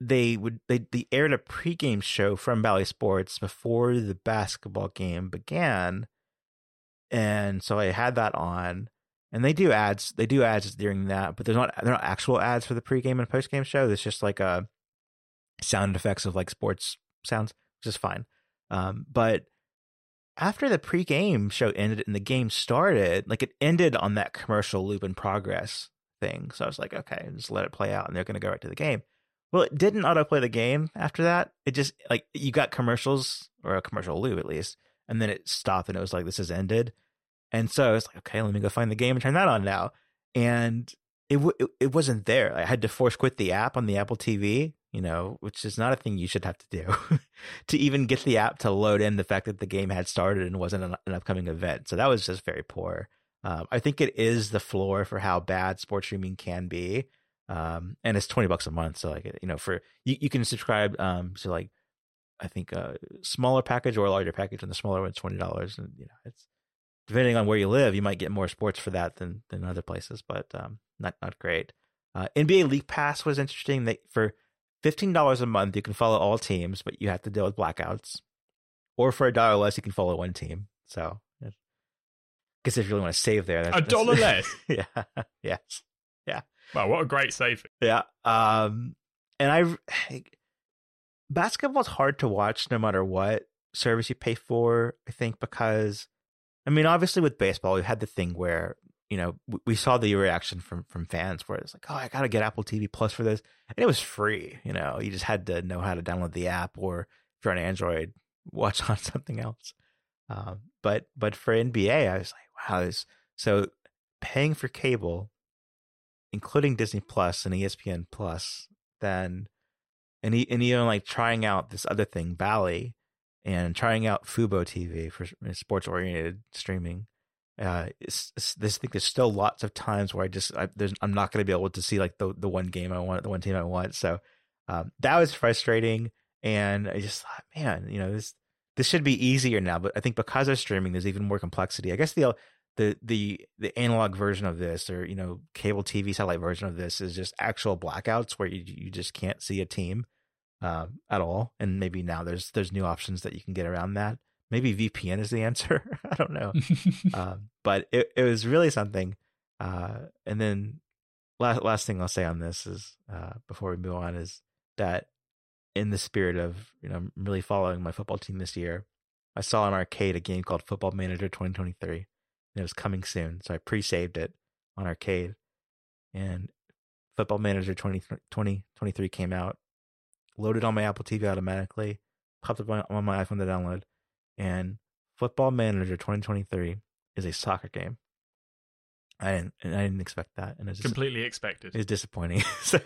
they would they, they aired a pregame show from Bally Sports before the basketball game began, and so I had that on. And they do ads. They do ads during that, but there's not they're not actual ads for the pregame and postgame show. It's just like a sound effects of like sports sounds, which is fine. Um, but after the pregame show ended and the game started, like it ended on that commercial loop in progress thing. So I was like, okay, just let it play out, and they're going to go right to the game. Well, it didn't autoplay the game after that. It just like you got commercials or a commercial loop at least, and then it stopped and it was like this has ended. And so I was like, okay, let me go find the game and turn that on now. And it it, it wasn't there. I had to force quit the app on the Apple TV, you know, which is not a thing you should have to do to even get the app to load in the fact that the game had started and wasn't an, an upcoming event. So that was just very poor. Um, I think it is the floor for how bad sports streaming can be. Um, and it's 20 bucks a month. So like, you know, for, you, you can subscribe, um, to like, I think a smaller package or a larger package and the smaller one's $20. And, you know, it's depending on where you live, you might get more sports for that than, than other places, but, um, not, not great. Uh, NBA League Pass was interesting. That for $15 a month, you can follow all teams, but you have to deal with blackouts. Or for a dollar less, you can follow one team. So, I guess if you really want to save there, that's, a dollar less. yeah. Yes. Yeah. Wow, what a great saving. Yeah. Um, and I, basketball's hard to watch no matter what service you pay for. I think because, I mean, obviously with baseball, we had the thing where you know we saw the reaction from from fans where it's like, oh, I gotta get Apple TV Plus for this, and it was free. You know, you just had to know how to download the app, or if you're on Android, watch on something else. Um, but but for NBA, I was like, wow, this so paying for cable including Disney Plus and ESPN Plus, then and and even like trying out this other thing, Bally, and trying out Fubo TV for sports oriented streaming. Uh, this I think there's still lots of times where I just I, I'm not going to be able to see like the the one game I want, the one team I want. So um, that was frustrating, and I just thought, man, you know this this should be easier now. But I think because of streaming, there's even more complexity. I guess the the the the analog version of this or you know cable TV satellite version of this is just actual blackouts where you you just can't see a team uh, at all. And maybe now there's there's new options that you can get around that. Maybe VPN is the answer. I don't know, um, but it it was really something. Uh, and then last last thing I'll say on this is uh, before we move on is that in the spirit of you know really following my football team this year, I saw in arcade a game called Football Manager 2023 and it was coming soon. So I pre-saved it on arcade, and Football Manager 20, 2023 came out, loaded on my Apple TV automatically, popped up on my iPhone to download, and Football Manager 2023 is a soccer game. I didn't, I didn't expect that, and it's completely expected. It's disappointing. so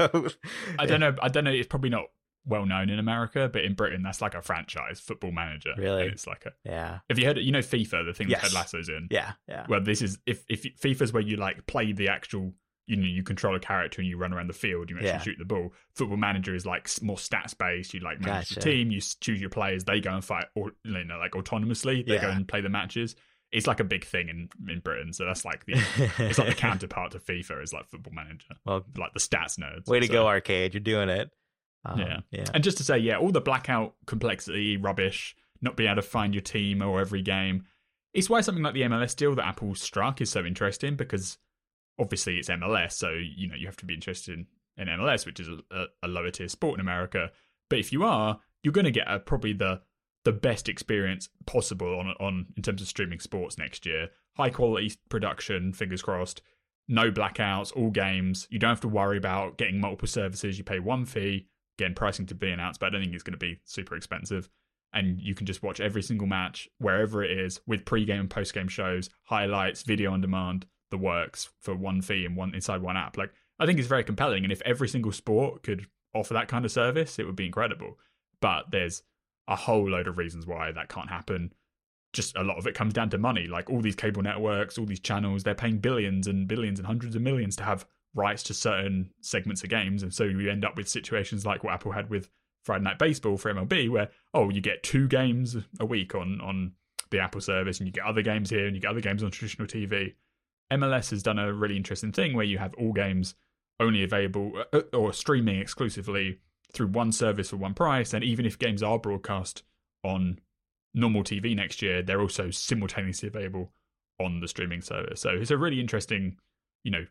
I don't know. I don't know. It's probably not well known in America, but in Britain, that's like a franchise football manager. Really, it's like a yeah. Have you heard? It you know FIFA, the thing yes. that Ted Lasso's in. Yeah, yeah. Well, this is if if FIFA's where you like play the actual. You know, you control a character and you run around the field. You actually yeah. shoot the ball. Football manager is like more stats based. You like manage gotcha. the team. You choose your players. They go and fight, or you know, like autonomously. They yeah. go and play the matches it's like a big thing in, in Britain. So that's like the it's like the counterpart to FIFA is like Football Manager. Well, like the stats nerds. Way to so. go, arcade! You're doing it. Um, yeah. yeah. And just to say, yeah, all the blackout complexity, rubbish, not being able to find your team or every game. It's why something like the MLS deal that Apple struck is so interesting because obviously it's MLS, so you know you have to be interested in, in MLS, which is a, a, lower tier sport in America. But if you are, you're going to get a, probably the the best experience possible on on in terms of streaming sports next year. High quality production, fingers crossed. No blackouts, all games. You don't have to worry about getting multiple services. You pay one fee Again, pricing to be announced, but I don't think it's going to be super expensive. And you can just watch every single match wherever it is with pre-game and post-game shows, highlights, video on demand, the works for one fee and one inside one app. Like I think it's very compelling. And if every single sport could offer that kind of service, it would be incredible. But there's a whole load of reasons why that can't happen. Just a lot of it comes down to money. Like all these cable networks, all these channels, they're paying billions and billions and hundreds of millions to have rights to certain segments of games, and so you end up with situations like what Apple had with Friday Night Baseball for MLB, where oh, you get two games a week on on the Apple service, and you get other games here, and you get other games on traditional TV. MLS has done a really interesting thing where you have all games only available uh, or streaming exclusively through one service for one price, and even if games are broadcast on normal TV next year, they're also simultaneously available on the streaming service. So it's a really interesting, you know,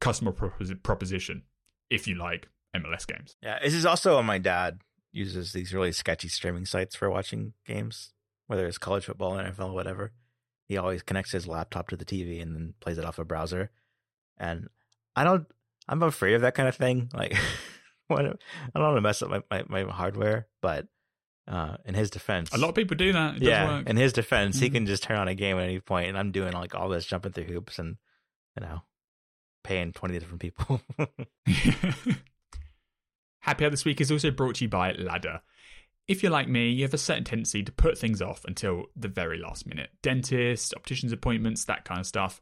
customer proposition, if you like MLS games. Yeah, this is also my dad uses these really sketchy streaming sites for watching games, whether it's college football, NFL, whatever. He always connects his laptop to the TV and then plays it off a browser. And I don't, I'm afraid of that kind of thing. Like, I don't want to mess up my, my, my hardware, but Uh, in his defense, a lot of people do that. It yeah, work. in his defense, Mm-hmm. he can just turn on a game at any point, and I'm doing like all this jumping through hoops and you know paying twenty different people. Happy Hour this week is also brought to you by Ladder. If you're like me, you have a certain tendency to put things off until the very last minute. Dentists, opticians appointments, that kind of stuff.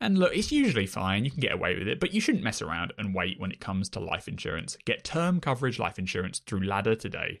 And look, it's usually fine, you can get away with it, but you shouldn't mess around and wait when it comes to life insurance. Get term coverage life insurance through Ladder today.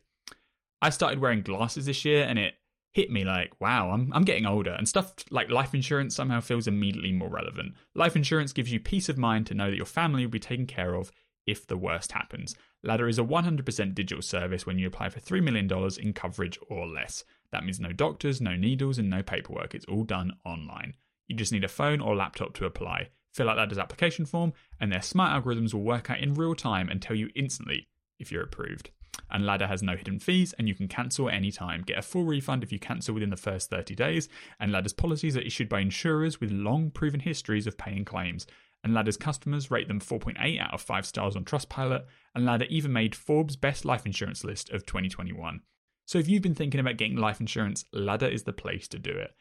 I started wearing glasses this year and it hit me like, wow, I'm, I'm getting older. And stuff like life insurance somehow feels immediately more relevant. Life insurance gives you peace of mind to know that your family will be taken care of if the worst happens. Ladder is a 100% digital service when you apply for $3 million in coverage or less. That means no doctors, no needles, and no paperwork. It's all done online. You just need a phone or laptop to apply. Fill out Ladder's application form, and their smart algorithms will work out in real time and tell you instantly if you're approved. And Ladder has no hidden fees, and you can cancel any time. Get a full refund if you cancel within the first 30 days. And Ladder's policies are issued by insurers with long proven histories of paying claims. And Ladder's customers rate them 4.8 out of 5 stars on Trustpilot. And Ladder even made Forbes' best life insurance list of 2021. So if you've been thinking about getting life insurance, Ladder is the place to do it.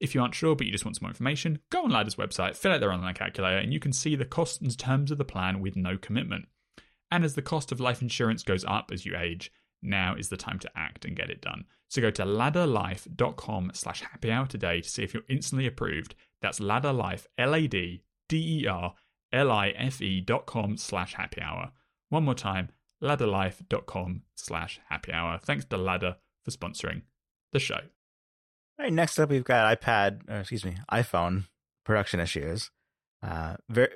If you aren't sure but you just want some more information, go on Ladder's website, fill out their online calculator, and you can see the costs and terms of the plan with no commitment. And as the cost of life insurance goes up as you age, now is the time to act and get it done. So go to ladderlife.com slash happy hour today to see if you're instantly approved. That's ladderlife, L-A-D, D-E-R-L-I-F-E E dot com slash happy hour. One more time, ladderlife.com slash happy hour. Thanks to Ladder for sponsoring the show. All right, next up we've got iPad, or excuse me, iPhone production issues. Uh, very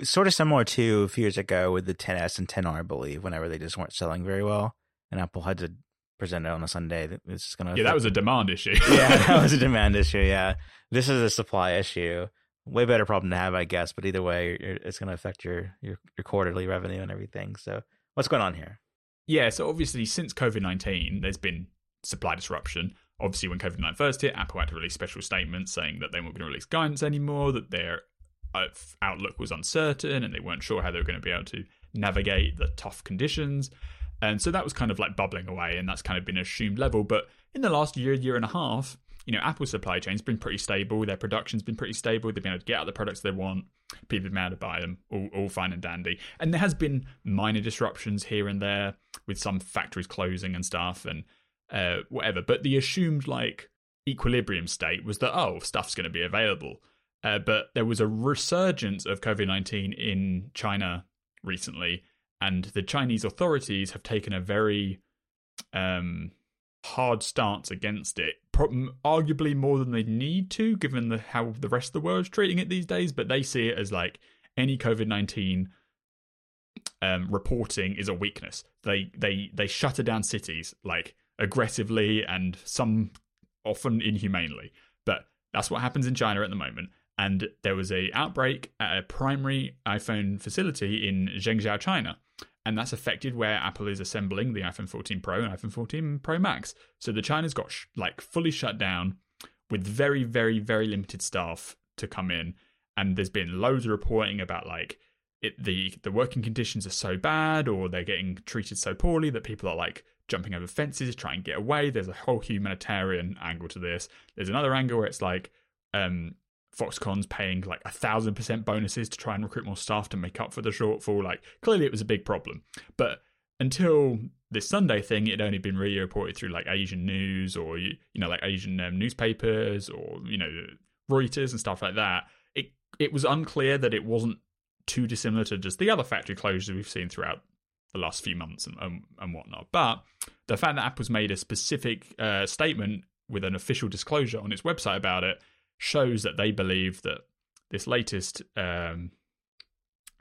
uh, sort of similar to a few years ago with the 10s and 10R, I believe. Whenever they just weren't selling very well, and Apple had to present it on a Sunday. that It's just gonna Yeah, that was a demand issue. yeah, that was a demand issue. Yeah, this is a supply issue. Way better problem to have, I guess. But either way, it's going to affect your, your your quarterly revenue and everything. So, what's going on here? Yeah, so obviously since COVID 19, there's been supply disruption. Obviously, when COVID 19 first hit, Apple had to release special statements saying that they weren't going to release guidance anymore, that their uh, outlook was uncertain, and they weren't sure how they were going to be able to navigate the tough conditions. And so that was kind of like bubbling away, and that's kind of been assumed level. But in the last year, year and a half, you know, Apple's supply chain's been pretty stable. Their production's been pretty stable. They've been able to get out the products they want. People have been able to buy them, all, all fine and dandy. And there has been minor disruptions here and there with some factories closing and stuff and uh, whatever. But the assumed like equilibrium state was that oh, stuff's going to be available. Uh, but there was a resurgence of COVID nineteen in China recently, and the Chinese authorities have taken a very um, hard stance against it. Arguably more than they need to, given the how the rest of the world's treating it these days. But they see it as like any COVID nineteen um, reporting is a weakness. They they they shutter down cities like aggressively and some often inhumanely. But that's what happens in China at the moment. And there was a outbreak at a primary iPhone facility in Zhengzhou, China. And that's affected where Apple is assembling the iPhone 14 Pro and iPhone 14 Pro Max. So the China's got sh- like fully shut down with very, very, very limited staff to come in. And there's been loads of reporting about like it, the the working conditions are so bad or they're getting treated so poorly that people are like jumping over fences trying to try and get away. There's a whole humanitarian angle to this. There's another angle where it's like um, Foxconn's paying like a thousand percent bonuses to try and recruit more staff to make up for the shortfall. Like clearly it was a big problem, but until this Sunday thing, it had only been really reported through like Asian news or you, know like Asian um, newspapers or you know Reuters and stuff like that. It it was unclear that it wasn't too dissimilar to just the other factory closures we've seen throughout the last few months and, and, and whatnot. But the fact that Apple's made a specific uh, statement with an official disclosure on its website about it shows that they believe that this latest um,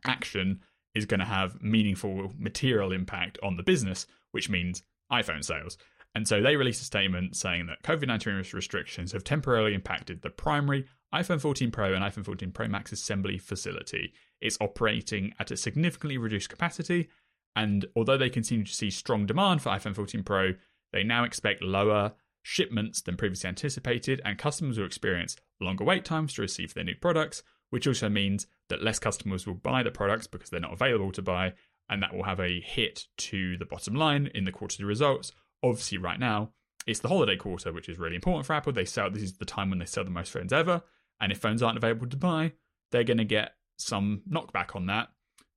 action is going to have meaningful material impact on the business, which means iPhone sales. And so they released a statement saying that COVID 19 restrictions have temporarily impacted the primary iPhone 14 Pro and iPhone 14 Pro Max assembly facility. It's operating at a significantly reduced capacity, and although they continue to see strong demand for iPhone 14 Pro, they now expect lower shipments than previously anticipated, and customers will experience longer wait times to receive their new products, which also means that less customers will buy the products because they're not available to buy, and that will have a hit to the bottom line in the quarterly results. obviously right now it's the holiday quarter, which is really important for Apple. They sell this is the time when they sell the most phones ever, and if phones aren't available to buy, they're going to get some knockback on that.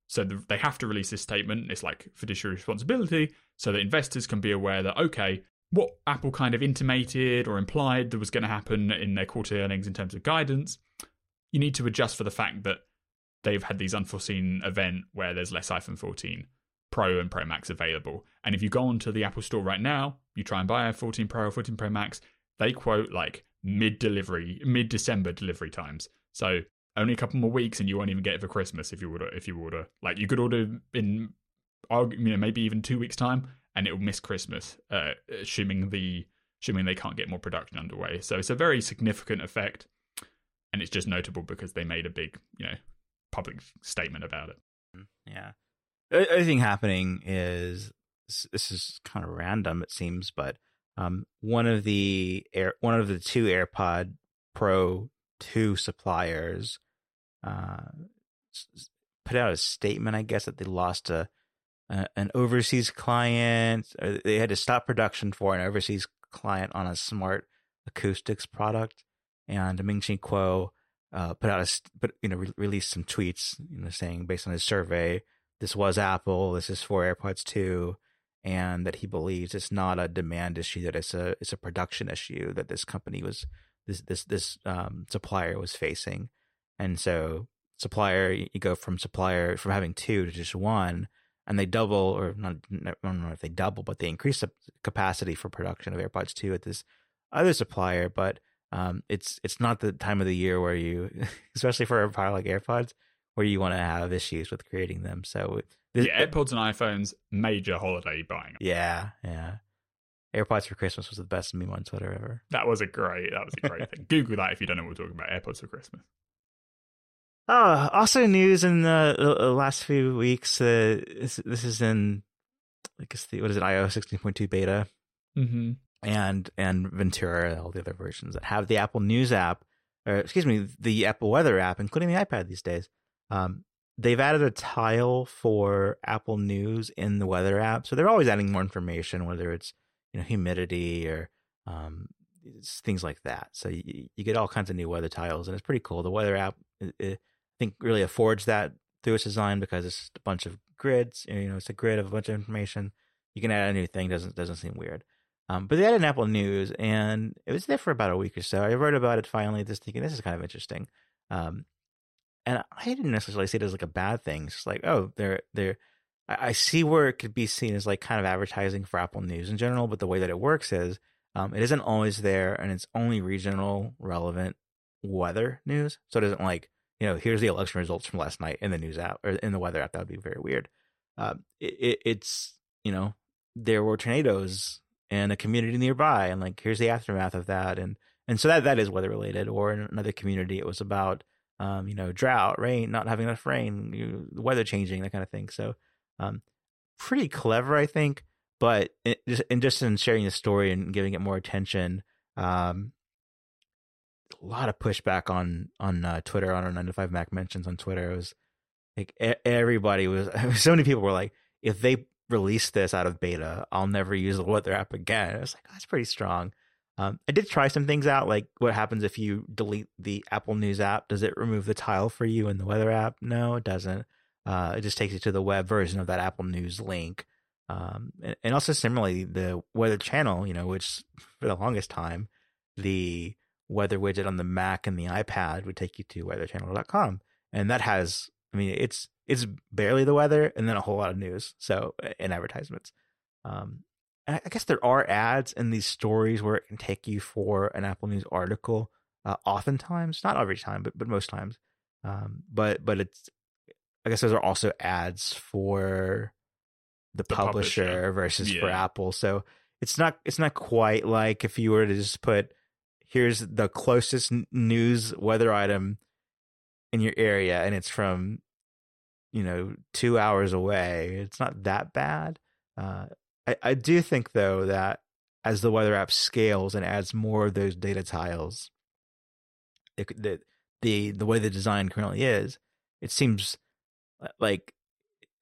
So the, they have to release this statement. It's like fiduciary responsibility, so that investors can be aware that okay, what Apple kind of intimated or implied that was going to happen in their quarterly earnings in terms of guidance, you need to adjust for the fact that they've had these unforeseen event where there's less iPhone 14 Pro and Pro Max available. And if you go onto the Apple Store right now, you try and buy a 14 Pro or 14 Pro Max, they quote like mid delivery, mid December delivery times. So only a couple more weeks, and you won't even get it for Christmas if you order. If you order, like you could order in, you know, maybe even two weeks time, and it will miss Christmas, uh, assuming the assuming they can't get more production underway. So it's a very significant effect, and it's just notable because they made a big, you know, public statement about it. Yeah. Other thing happening is this is kind of random, it seems, but um, one of the air, one of the two AirPod Pro two suppliers uh, put out a statement, I guess, that they lost a, a an overseas client. they had to stop production for an overseas client on a smart acoustics product, and Ming Chi Kuo uh, put out a, but you know, re- released some tweets, you know, saying based on his survey this was Apple, this is for AirPods 2, and that he believes it's not a demand issue, that it's a it's a production issue that this company was this this this um, supplier was facing. And so supplier you go from supplier from having two to just one and they double or not I don't know if they double, but they increase the capacity for production of AirPods 2 at this other supplier, but um, it's it's not the time of the year where you, especially for a product like AirPods, where you want to have issues with creating them. So this, yeah, AirPods and iPhones, major holiday buying. Yeah, yeah. AirPods for Christmas was the best meme on Twitter ever. That was a great. That was a great thing. Google that if you don't know what we're talking about. AirPods for Christmas. Oh, also news in the, the last few weeks. Uh, this, this, is in, I guess the what is it? iOS sixteen point two beta, mm-hmm. and and Ventura, all the other versions that have the Apple News app, or excuse me, the Apple Weather app, including the iPad these days. Um, they've added a tile for Apple News in the weather app, so they're always adding more information, whether it's you know humidity or um, things like that. So you, you, get all kinds of new weather tiles, and it's pretty cool. The weather app, it, it, think, really affords that through its design because it's a bunch of grids. You know, it's a grid of a bunch of information. You can add a new thing; doesn't doesn't seem weird. Um, but they added an Apple News, and it was there for about a week or so. I wrote about it finally, just thinking this is kind of interesting. Um, and I didn't necessarily see it as like a bad thing. It's like, oh, they're they're. I see where it could be seen as like kind of advertising for Apple News in general, but the way that it works is um, it isn't always there, and it's only regional relevant weather news. So it isn't like you know, here's the election results from last night in the news app or in the weather app. That would be very weird. Um, it, it, it's you know, there were tornadoes in a community nearby, and like here's the aftermath of that, and and so that that is weather related. Or in another community, it was about um, you know, drought, rain, not having enough rain, you, the weather changing, that kind of thing. So, um, pretty clever, I think. But it, just, and just in sharing the story and giving it more attention, um, a lot of pushback on on uh, Twitter on our nine to five Mac mentions on Twitter. It was like everybody was so many people were like, if they release this out of beta, I'll never use the weather app again. I was like, oh, that's pretty strong. Um, I did try some things out, like what happens if you delete the Apple News app? Does it remove the tile for you in the weather app? No, it doesn't. Uh, it just takes you to the web version of that Apple News link. Um, and, and, also similarly, the weather channel, you know, which for the longest time, the weather widget on the Mac and the iPad would take you to weatherchannel.com. And that has, I mean, it's, it's barely the weather and then a whole lot of news. So, and advertisements. Um, I guess there are ads in these stories where it can take you for an Apple News article. Uh, oftentimes, not every time, but but most times. Um, but but it's I guess those are also ads for the, the publisher, publisher, versus yeah. for Apple. So it's not it's not quite like if you were to just put here's the closest news weather item in your area and it's from you know two hours away. It's not that bad. Uh, I, I do think though that as the weather app scales and adds more of those data tiles, it, the the the way the design currently is, it seems like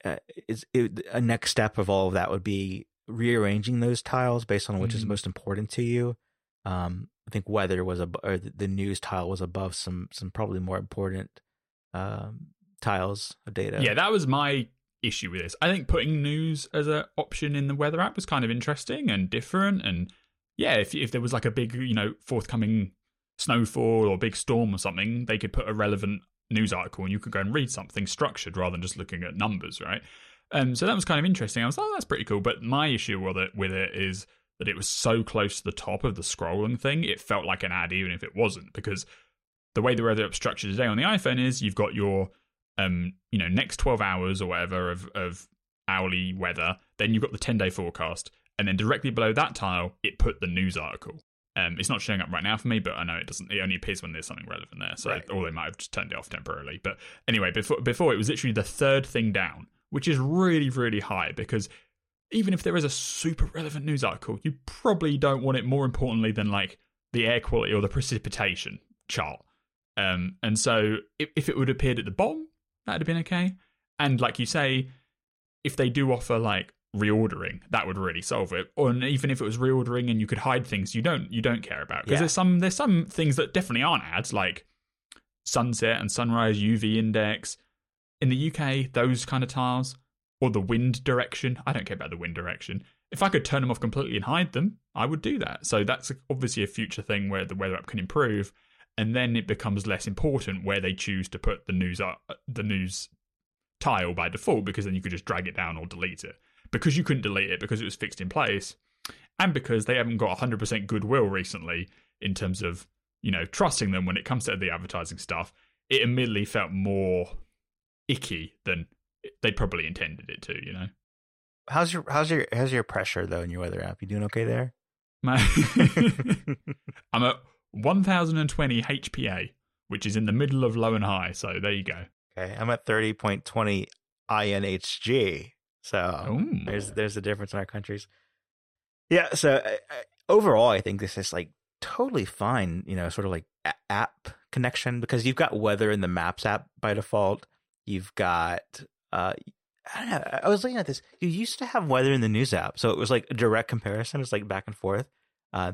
uh, it's it, a next step of all of that would be rearranging those tiles based on which mm-hmm. is most important to you. Um, I think weather was a or the news tile was above some some probably more important um, tiles of data. Yeah, that was my issue with this. I think putting news as an option in the weather app was kind of interesting and different. And yeah, if if there was like a big you know forthcoming snowfall or big storm or something, they could put a relevant news article and you could go and read something structured rather than just looking at numbers, right? Um, so that was kind of interesting. I was like, oh, that's pretty cool. But my issue with it, with it is that it was so close to the top of the scrolling thing, it felt like an ad, even if it wasn't. Because the way the weather app structured today on the iPhone is you've got your, um, you know, next 12 hours or whatever of, of hourly weather, then you've got the 10 day forecast. And then directly below that tile, it put the news article. Um, it's not showing up right now for me, but I know it doesn't. It only appears when there's something relevant there. So, right. or they might have just turned it off temporarily. But anyway, before before it was literally the third thing down, which is really really high because even if there is a super relevant news article, you probably don't want it more importantly than like the air quality or the precipitation chart. Um, and so if, if it would have appeared at the bottom, that'd have been okay. And like you say, if they do offer like reordering that would really solve it or even if it was reordering and you could hide things you don't you don't care about because yeah. there's some there's some things that definitely aren't ads like sunset and sunrise uv index in the uk those kind of tiles or the wind direction. I don't care about the wind direction. If i could turn them off completely and hide them i would do that. So that's obviously a future thing where the weather app can improve and then it becomes less important where they choose to put the news up the news tile by default because then you could just drag it down or delete it. Because you couldn't delete it because it was fixed in place, and because they haven't got 100% goodwill recently in terms of you know trusting them when it comes to the advertising stuff, it immediately felt more icky than they probably intended it to. You know. How's your how's your how's your pressure though in your weather app? You doing okay there? I'm at 1020 HPA, which is in the middle of low and high. So there you go. Okay, I'm at 30.20 INHG. So Ooh. there's there's a difference in our countries. Yeah. So I, I, overall, I think this is like totally fine. You know, sort of like a- app connection because you've got weather in the Maps app by default. You've got uh, I don't know. I was looking at this. You used to have weather in the news app, so it was like a direct comparison. It's like back and forth. Uh,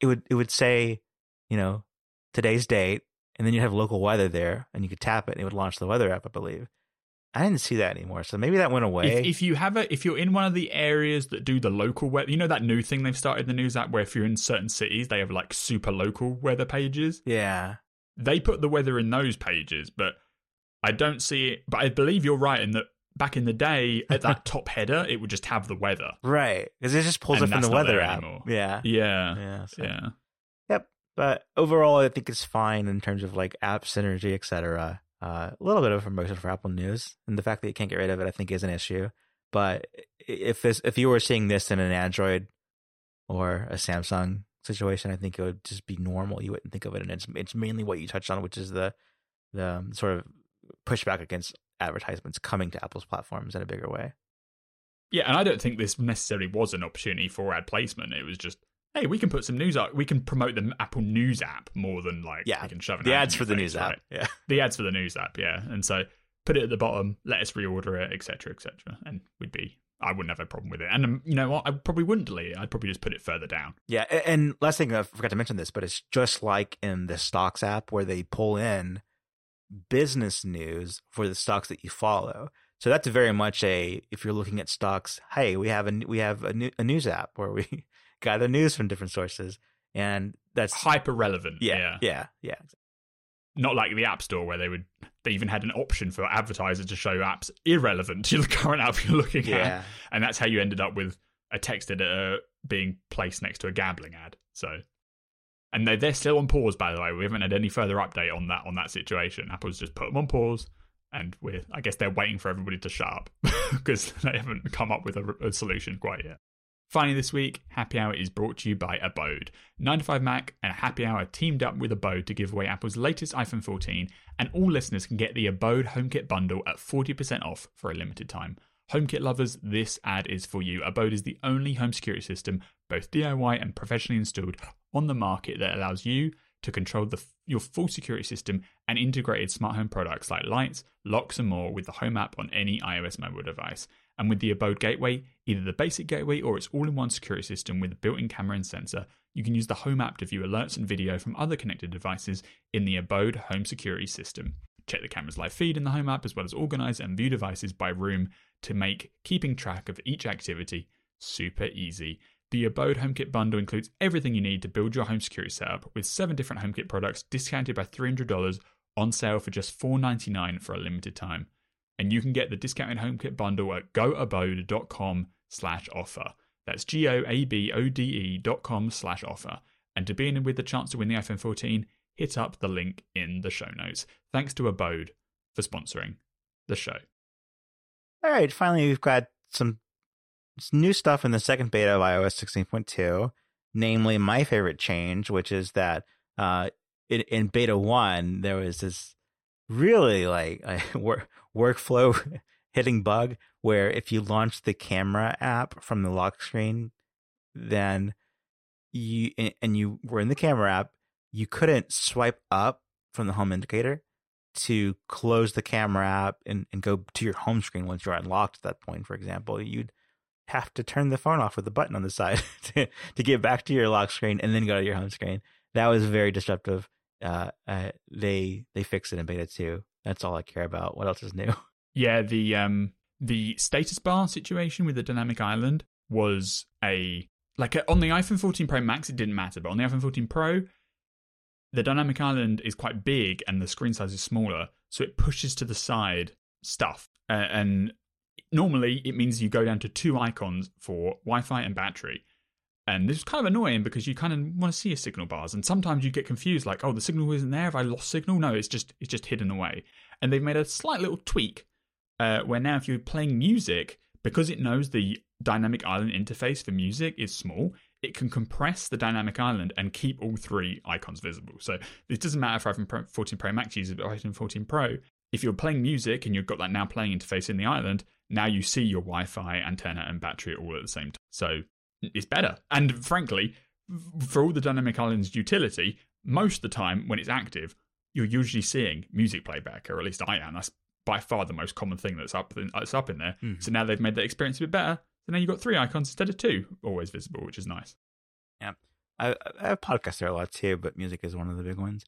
it would it would say, you know, today's date, and then you'd have local weather there, and you could tap it, and it would launch the weather app, I believe. I didn't see that anymore. So maybe that went away. If, if, you have it, if you're in one of the areas that do the local weather, you know that new thing they've started in the news app where if you're in certain cities, they have like super local weather pages. Yeah. They put the weather in those pages, but I don't see it. But I believe you're right in that back in the day, at that top header, it would just have the weather. Right. Because it just pulls and up in the weather app. Anymore. Yeah. Yeah. Yeah. So. Yeah. Yep. But overall, I think it's fine in terms of like app synergy, etc. Uh, a little bit of a promotion for Apple News, and the fact that you can't get rid of it, I think, is an issue. But if this, if you were seeing this in an Android or a Samsung situation, I think it would just be normal. You wouldn't think of it, and it's it's mainly what you touched on, which is the the um, sort of pushback against advertisements coming to Apple's platforms in a bigger way. Yeah, and I don't think this necessarily was an opportunity for ad placement. It was just hey, we can put some news out. We can promote the Apple News app more than like yeah, we can shove it. the ads for the news right? app. Yeah, the ads for the news app. Yeah, and so put it at the bottom, let us reorder it, etc., etc., and we'd be. I wouldn't have a problem with it, and um, you know what? I probably wouldn't delete it. I'd probably just put it further down. Yeah, and last thing I forgot to mention this, but it's just like in the stocks app where they pull in business news for the stocks that you follow. So that's very much a if you're looking at stocks, hey, we have a we have a, new, a news app where we gather news from different sources, and that's hyper relevant. Yeah, yeah, yeah, yeah. Not like the App Store where they would they even had an option for advertisers to show apps irrelevant to the current app you're looking yeah. at, and that's how you ended up with a text editor being placed next to a gambling ad. So, and they're they're still on pause. By the way, we haven't had any further update on that on that situation. Apple's just put them on pause and we're I guess they're waiting for everybody to shut up because they haven't come up with a, a, solution quite yet. Finally, this week, Happy Hour is brought to you by Abode. 9 to 5 Mac and Happy Hour teamed up with Abode to give away Apple's latest iPhone 14, and all listeners can get the Abode HomeKit bundle at 40% off for a limited time. HomeKit lovers, this ad is for you. Abode is the only home security system, both DIY and professionally installed, on the market that allows you to control the, your full security system and integrated smart home products like lights, locks, and more with the Home app on any iOS mobile device. And with the Abode Gateway, either the basic gateway or its all in one security system with a built in camera and sensor, you can use the Home app to view alerts and video from other connected devices in the Abode Home Security System. Check the camera's live feed in the Home app as well as organize and view devices by room to make keeping track of each activity super easy. The Abode HomeKit bundle includes everything you need to build your home security setup with seven different HomeKit products discounted by $300 on sale for just $4.99 for a limited time. And you can get the discounted HomeKit bundle at goabode.com slash offer. That's G-O-A-B-O-D-E dot com slash offer. And to be in with the chance to win the iPhone 14, hit up the link in the show notes. Thanks to Abode for sponsoring the show. All right, finally we've got some new stuff in the second beta of iOS 16.2, namely my favorite change, which is that uh, in, in beta one there was this really like work, workflow hitting bug where if you launch the camera app from the lock screen, then you and you were in the camera app, you couldn't swipe up from the home indicator to close the camera app and, and go to your home screen once you're unlocked at that point, for example. You'd have to turn the phone off with a button on the side to, to get back to your lock screen and then go to your home screen. That was very disruptive. Uh, uh, they they fixed it in beta two. That's all I care about. What else is new? Yeah, the um the status bar situation with the dynamic island was a like on the iPhone 14 Pro Max it didn't matter, but on the iPhone 14 Pro the dynamic island is quite big and the screen size is smaller, so it pushes to the side stuff. Uh, and normally it means you go down to two icons for Wi-Fi and battery. And this is kind of annoying because you kind of want to see your signal bars, and sometimes you get confused, like, oh, the signal isn't there. Have I lost signal? No, it's just it's just hidden away. And they've made a slight little tweak uh, where now if you're playing music, because it knows the dynamic island interface for music is small, it can compress the dynamic island and keep all three icons visible. So it doesn't matter if iPhone 14 Pro Max uses iPhone 14 Pro. If you're playing music and you've got that now playing interface in the island, now you see your Wi-Fi, antenna, and battery all at the same time. So it's better. And frankly, for all the dynamic island's utility, most of the time when it's active, you're usually seeing music playback, or at least I am. That's by far the most common thing that's up in, that's up in there. Mm. So now they've made that experience a bit better. So now you've got three icons instead of two, always visible, which is nice. Yeah, I, I have podcasts there a lot too, but music is one of the big ones.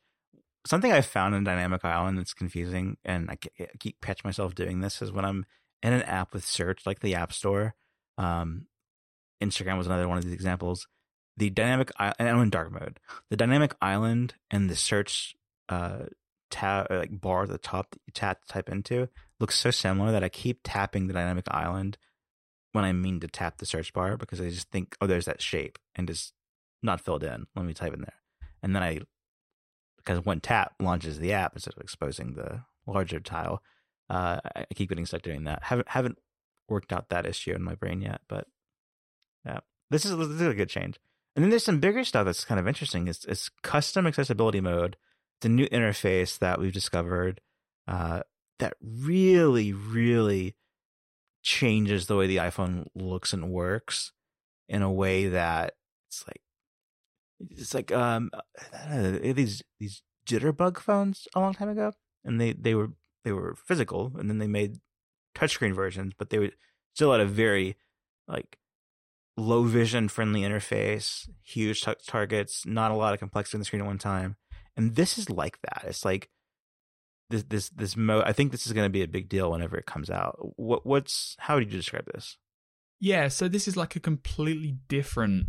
Something I found in Dynamic Island that's confusing, and I keep catch myself doing this, is when I'm in an app with search, like the App Store. Um, Instagram was another one of these examples. The dynamic and in dark mode. The dynamic island and the search uh, tab like bar at the top that you tap type into looks so similar that I keep tapping the dynamic island when I mean to tap the search bar because I just think, oh, there's that shape and just not filled in. Let me type in there, and then I because one tap launches the app instead of exposing the larger tile. Uh, I keep getting stuck doing that. Haven't haven't worked out that issue in my brain yet, but yeah, this is, this is a good change. And then there's some bigger stuff that's kind of interesting. It's, it's custom accessibility mode. It's a new interface that we've discovered uh, that really, really changes the way the iPhone looks and works in a way that it's like it's like um know, these these Jitterbug phones a long time ago, and they they were they were physical, and then they made touchscreen versions, but they were still at a very like low vision friendly interface, huge t- targets, not a lot of complexity on the screen at one time. And this is like that. It's like this this this mode. I think this is going to be a big deal whenever it comes out. What what's how would you describe this? Yeah, so this is like a completely different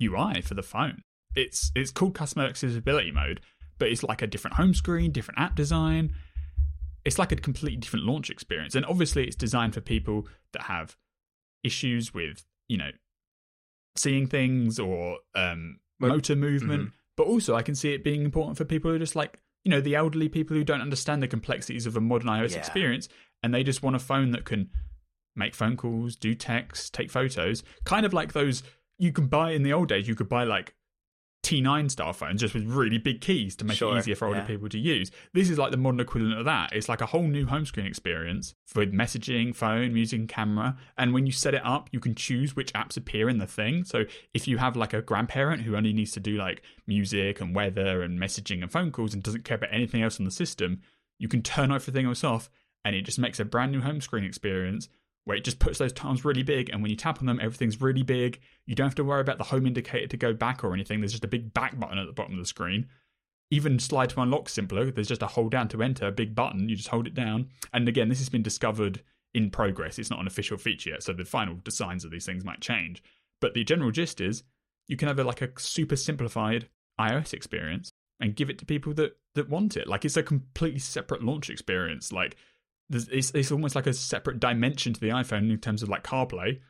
UI for the phone. It's it's called custom accessibility mode, but it's like a different home screen, different app design. It's like a completely different launch experience, and obviously it's designed for people that have issues with you know seeing things or um, motor movement. Mm-hmm. But also, I can see it being important for people who are just like, you know, the elderly people who don't understand the complexities of a modern iOS yeah. experience and they just want a phone that can make phone calls, do text, take photos. Kind of like those you can buy in the old days, you could buy like T9 style phones, just with really big keys to make Sure, it easier for older yeah. people to use. This is like the modern equivalent of that. It's like a whole new home screen experience with messaging, phone, music, camera. And when you set it up, you can choose which apps appear in the thing. So if you have like a grandparent who only needs to do like music and weather and messaging and phone calls and doesn't care about anything else on the system, you can turn everything else off and it just makes a brand new home screen experience where it just puts those tiles really big and when you tap on them everything's really big. You don't have to worry about the home indicator to go back or anything. There's just a big back button at the bottom of the screen. Even slide to unlock simpler there's just a hold down to enter a big button you just hold it down. And again this has been discovered in progress. It's not an official feature yet so the final designs of these things might change. But the general gist is you can have a, like a super simplified ios experience and give it to people that that want it. Like it's a completely separate launch experience. Like it's, it's almost like a separate dimension to the iPhone in terms of like CarPlay.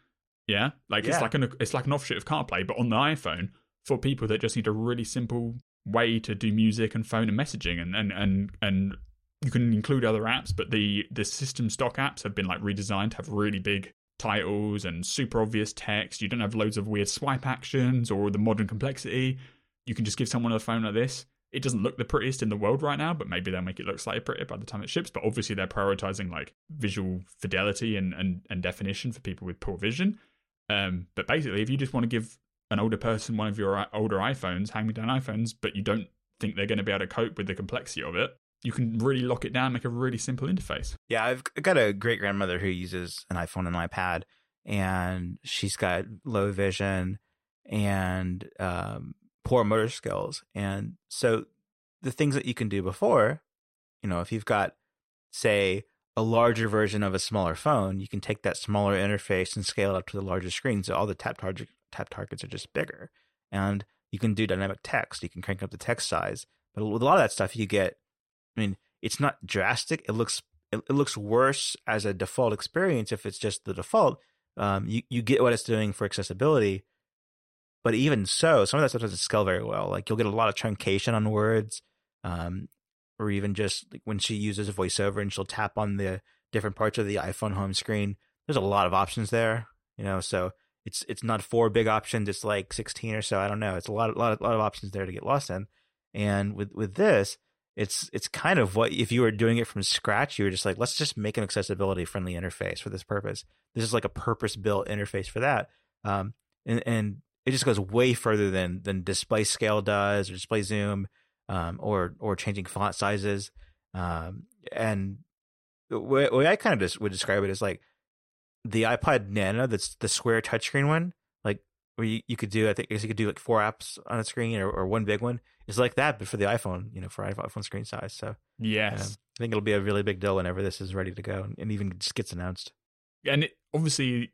Yeah, like Yeah. it's like an it's like an offshoot of CarPlay, but on the iPhone for people that just need a really simple way to do music and phone and messaging, and and and and you can include other apps, but the the system stock apps have been like redesigned to have really big titles and super obvious text. You don't have loads of weird swipe actions or the modern complexity. You can just give someone a phone like this. It doesn't look the prettiest in the world right now, but maybe they'll make it look slightly prettier by the time it ships. But obviously, they're prioritizing like visual fidelity and, and, and definition for people with poor vision. Um, but basically, if you just want to give an older person one of your older iPhones, hand me down iPhones, but you don't think they're going to be able to cope with the complexity of it, you can really lock it down, make a really simple interface. Yeah, I've got a great grandmother who uses an iPhone and an iPad, and she's got low vision and um, poor motor skills. And so the things that you can do before, you know, if you've got, say, a larger version of a smaller phone, you can take that smaller interface and scale it up to the larger screen. So all the tap target tap targets are just bigger, and you can do dynamic text. You can crank up the text size. But with a lot of that stuff, you get. I mean, it's not drastic. It looks it, it looks worse as a default experience if it's just the default. Um, you you get what it's doing for accessibility, but even so, some of that stuff doesn't scale very well. Like you'll get a lot of truncation on words, um, or even just like when she uses a voiceover and she'll tap on the different parts of the iPhone home screen. There's a lot of options there, you know. So it's it's not four big options. It's like sixteen or so. I don't know. It's a lot, a lot, a lot of options there to get lost in. And with with this, it's it's kind of what if you were doing it from scratch, you were just like, let's just make an accessibility friendly interface for this purpose. This is like a purpose built interface for that. Um, and and it just goes way further than than display scale does or display zoom, um, or or changing font sizes. Um, and the way, way I kind of just would describe it is like the iPod Nano, that's the square touchscreen one, like where you, you could do, I think I guess you could do like four apps on a screen or, or one big one. It's like that, but for the iPhone, you know, for iPhone screen size. So Yes. um, I think it'll be a really big deal whenever this is ready to go and, and even just gets announced. and it obviously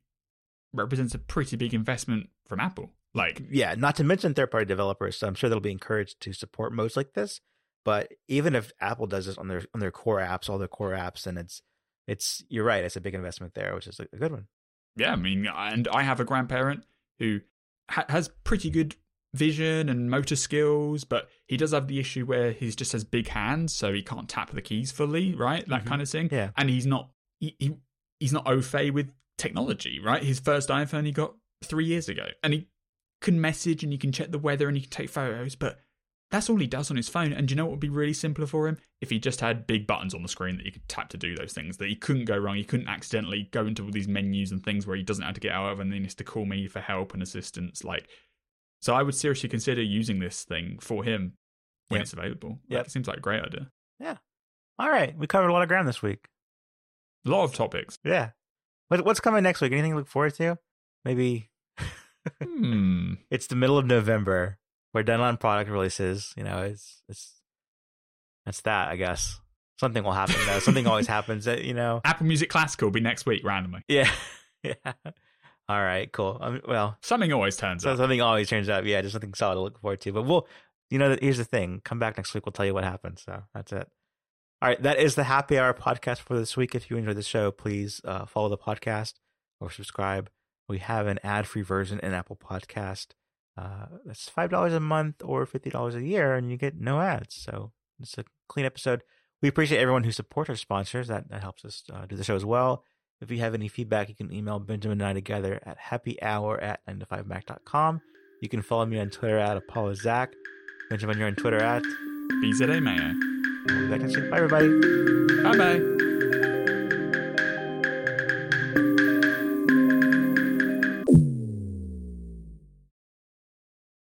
represents a pretty big investment from Apple. Like, Yeah, not to mention third party developers. So I'm sure they'll be encouraged to support modes like this. But even if Apple does this on their on their core apps, all their core apps, and it's it's you're right, it's a big investment there, which is a, good one. yeah, I mean, and I have a grandparent who ha- has pretty good vision and motor skills, but he does have the issue where he just has big hands, so he can't tap the keys fully, right? That Mhm. kind of thing. Yeah. And he's not he, he he's not au fait with technology, right? His first iPhone he got three years ago, and he can message and you can check the weather and you can take photos, but that's all he does on his phone. And do you know what would be really simpler for him? If he just had big buttons on the screen that he could tap to do those things, that he couldn't go wrong. He couldn't accidentally go into all these menus and things where he doesn't have to get out of and then he has to call me for help and assistance. Like, so I would seriously consider using this thing for him when Yep. it's available. Like, It seems like a great idea. Yeah. All right, we covered a lot of ground this week. A lot of topics. Yeah. What, what's coming next week? Anything to look forward to? Maybe hmm. it's the middle of November. We're done on product releases. You know, it's it's that's that. I guess something will happen though. something always happens. That you know. Apple Music Classical will be next week randomly. Yeah. yeah. All right. Cool. Um, well, Something always turns so up. something always turns out. Yeah, just something solid to look forward to. But we'll, you know, here's the thing. Come back next week. We'll tell you what happened. So that's it. All right. That is the happy hour podcast for this week. If you enjoyed the show, please uh, follow the podcast or subscribe. We have an ad free version in Apple Podcast. Uh, that's five dollars a month or fifty dollars a year, and you get no ads. So it's a clean episode. We appreciate everyone who supports our sponsors. That that helps us uh, do the show as well. If you have any feedback, you can email Benjamin and I together at happyhour at 9to5mac.com. You can follow me on Twitter at Apollo Zac. Benjamin, you're on Twitter at BZA Mayo. We'll be back next week. Bye, everybody. Bye bye.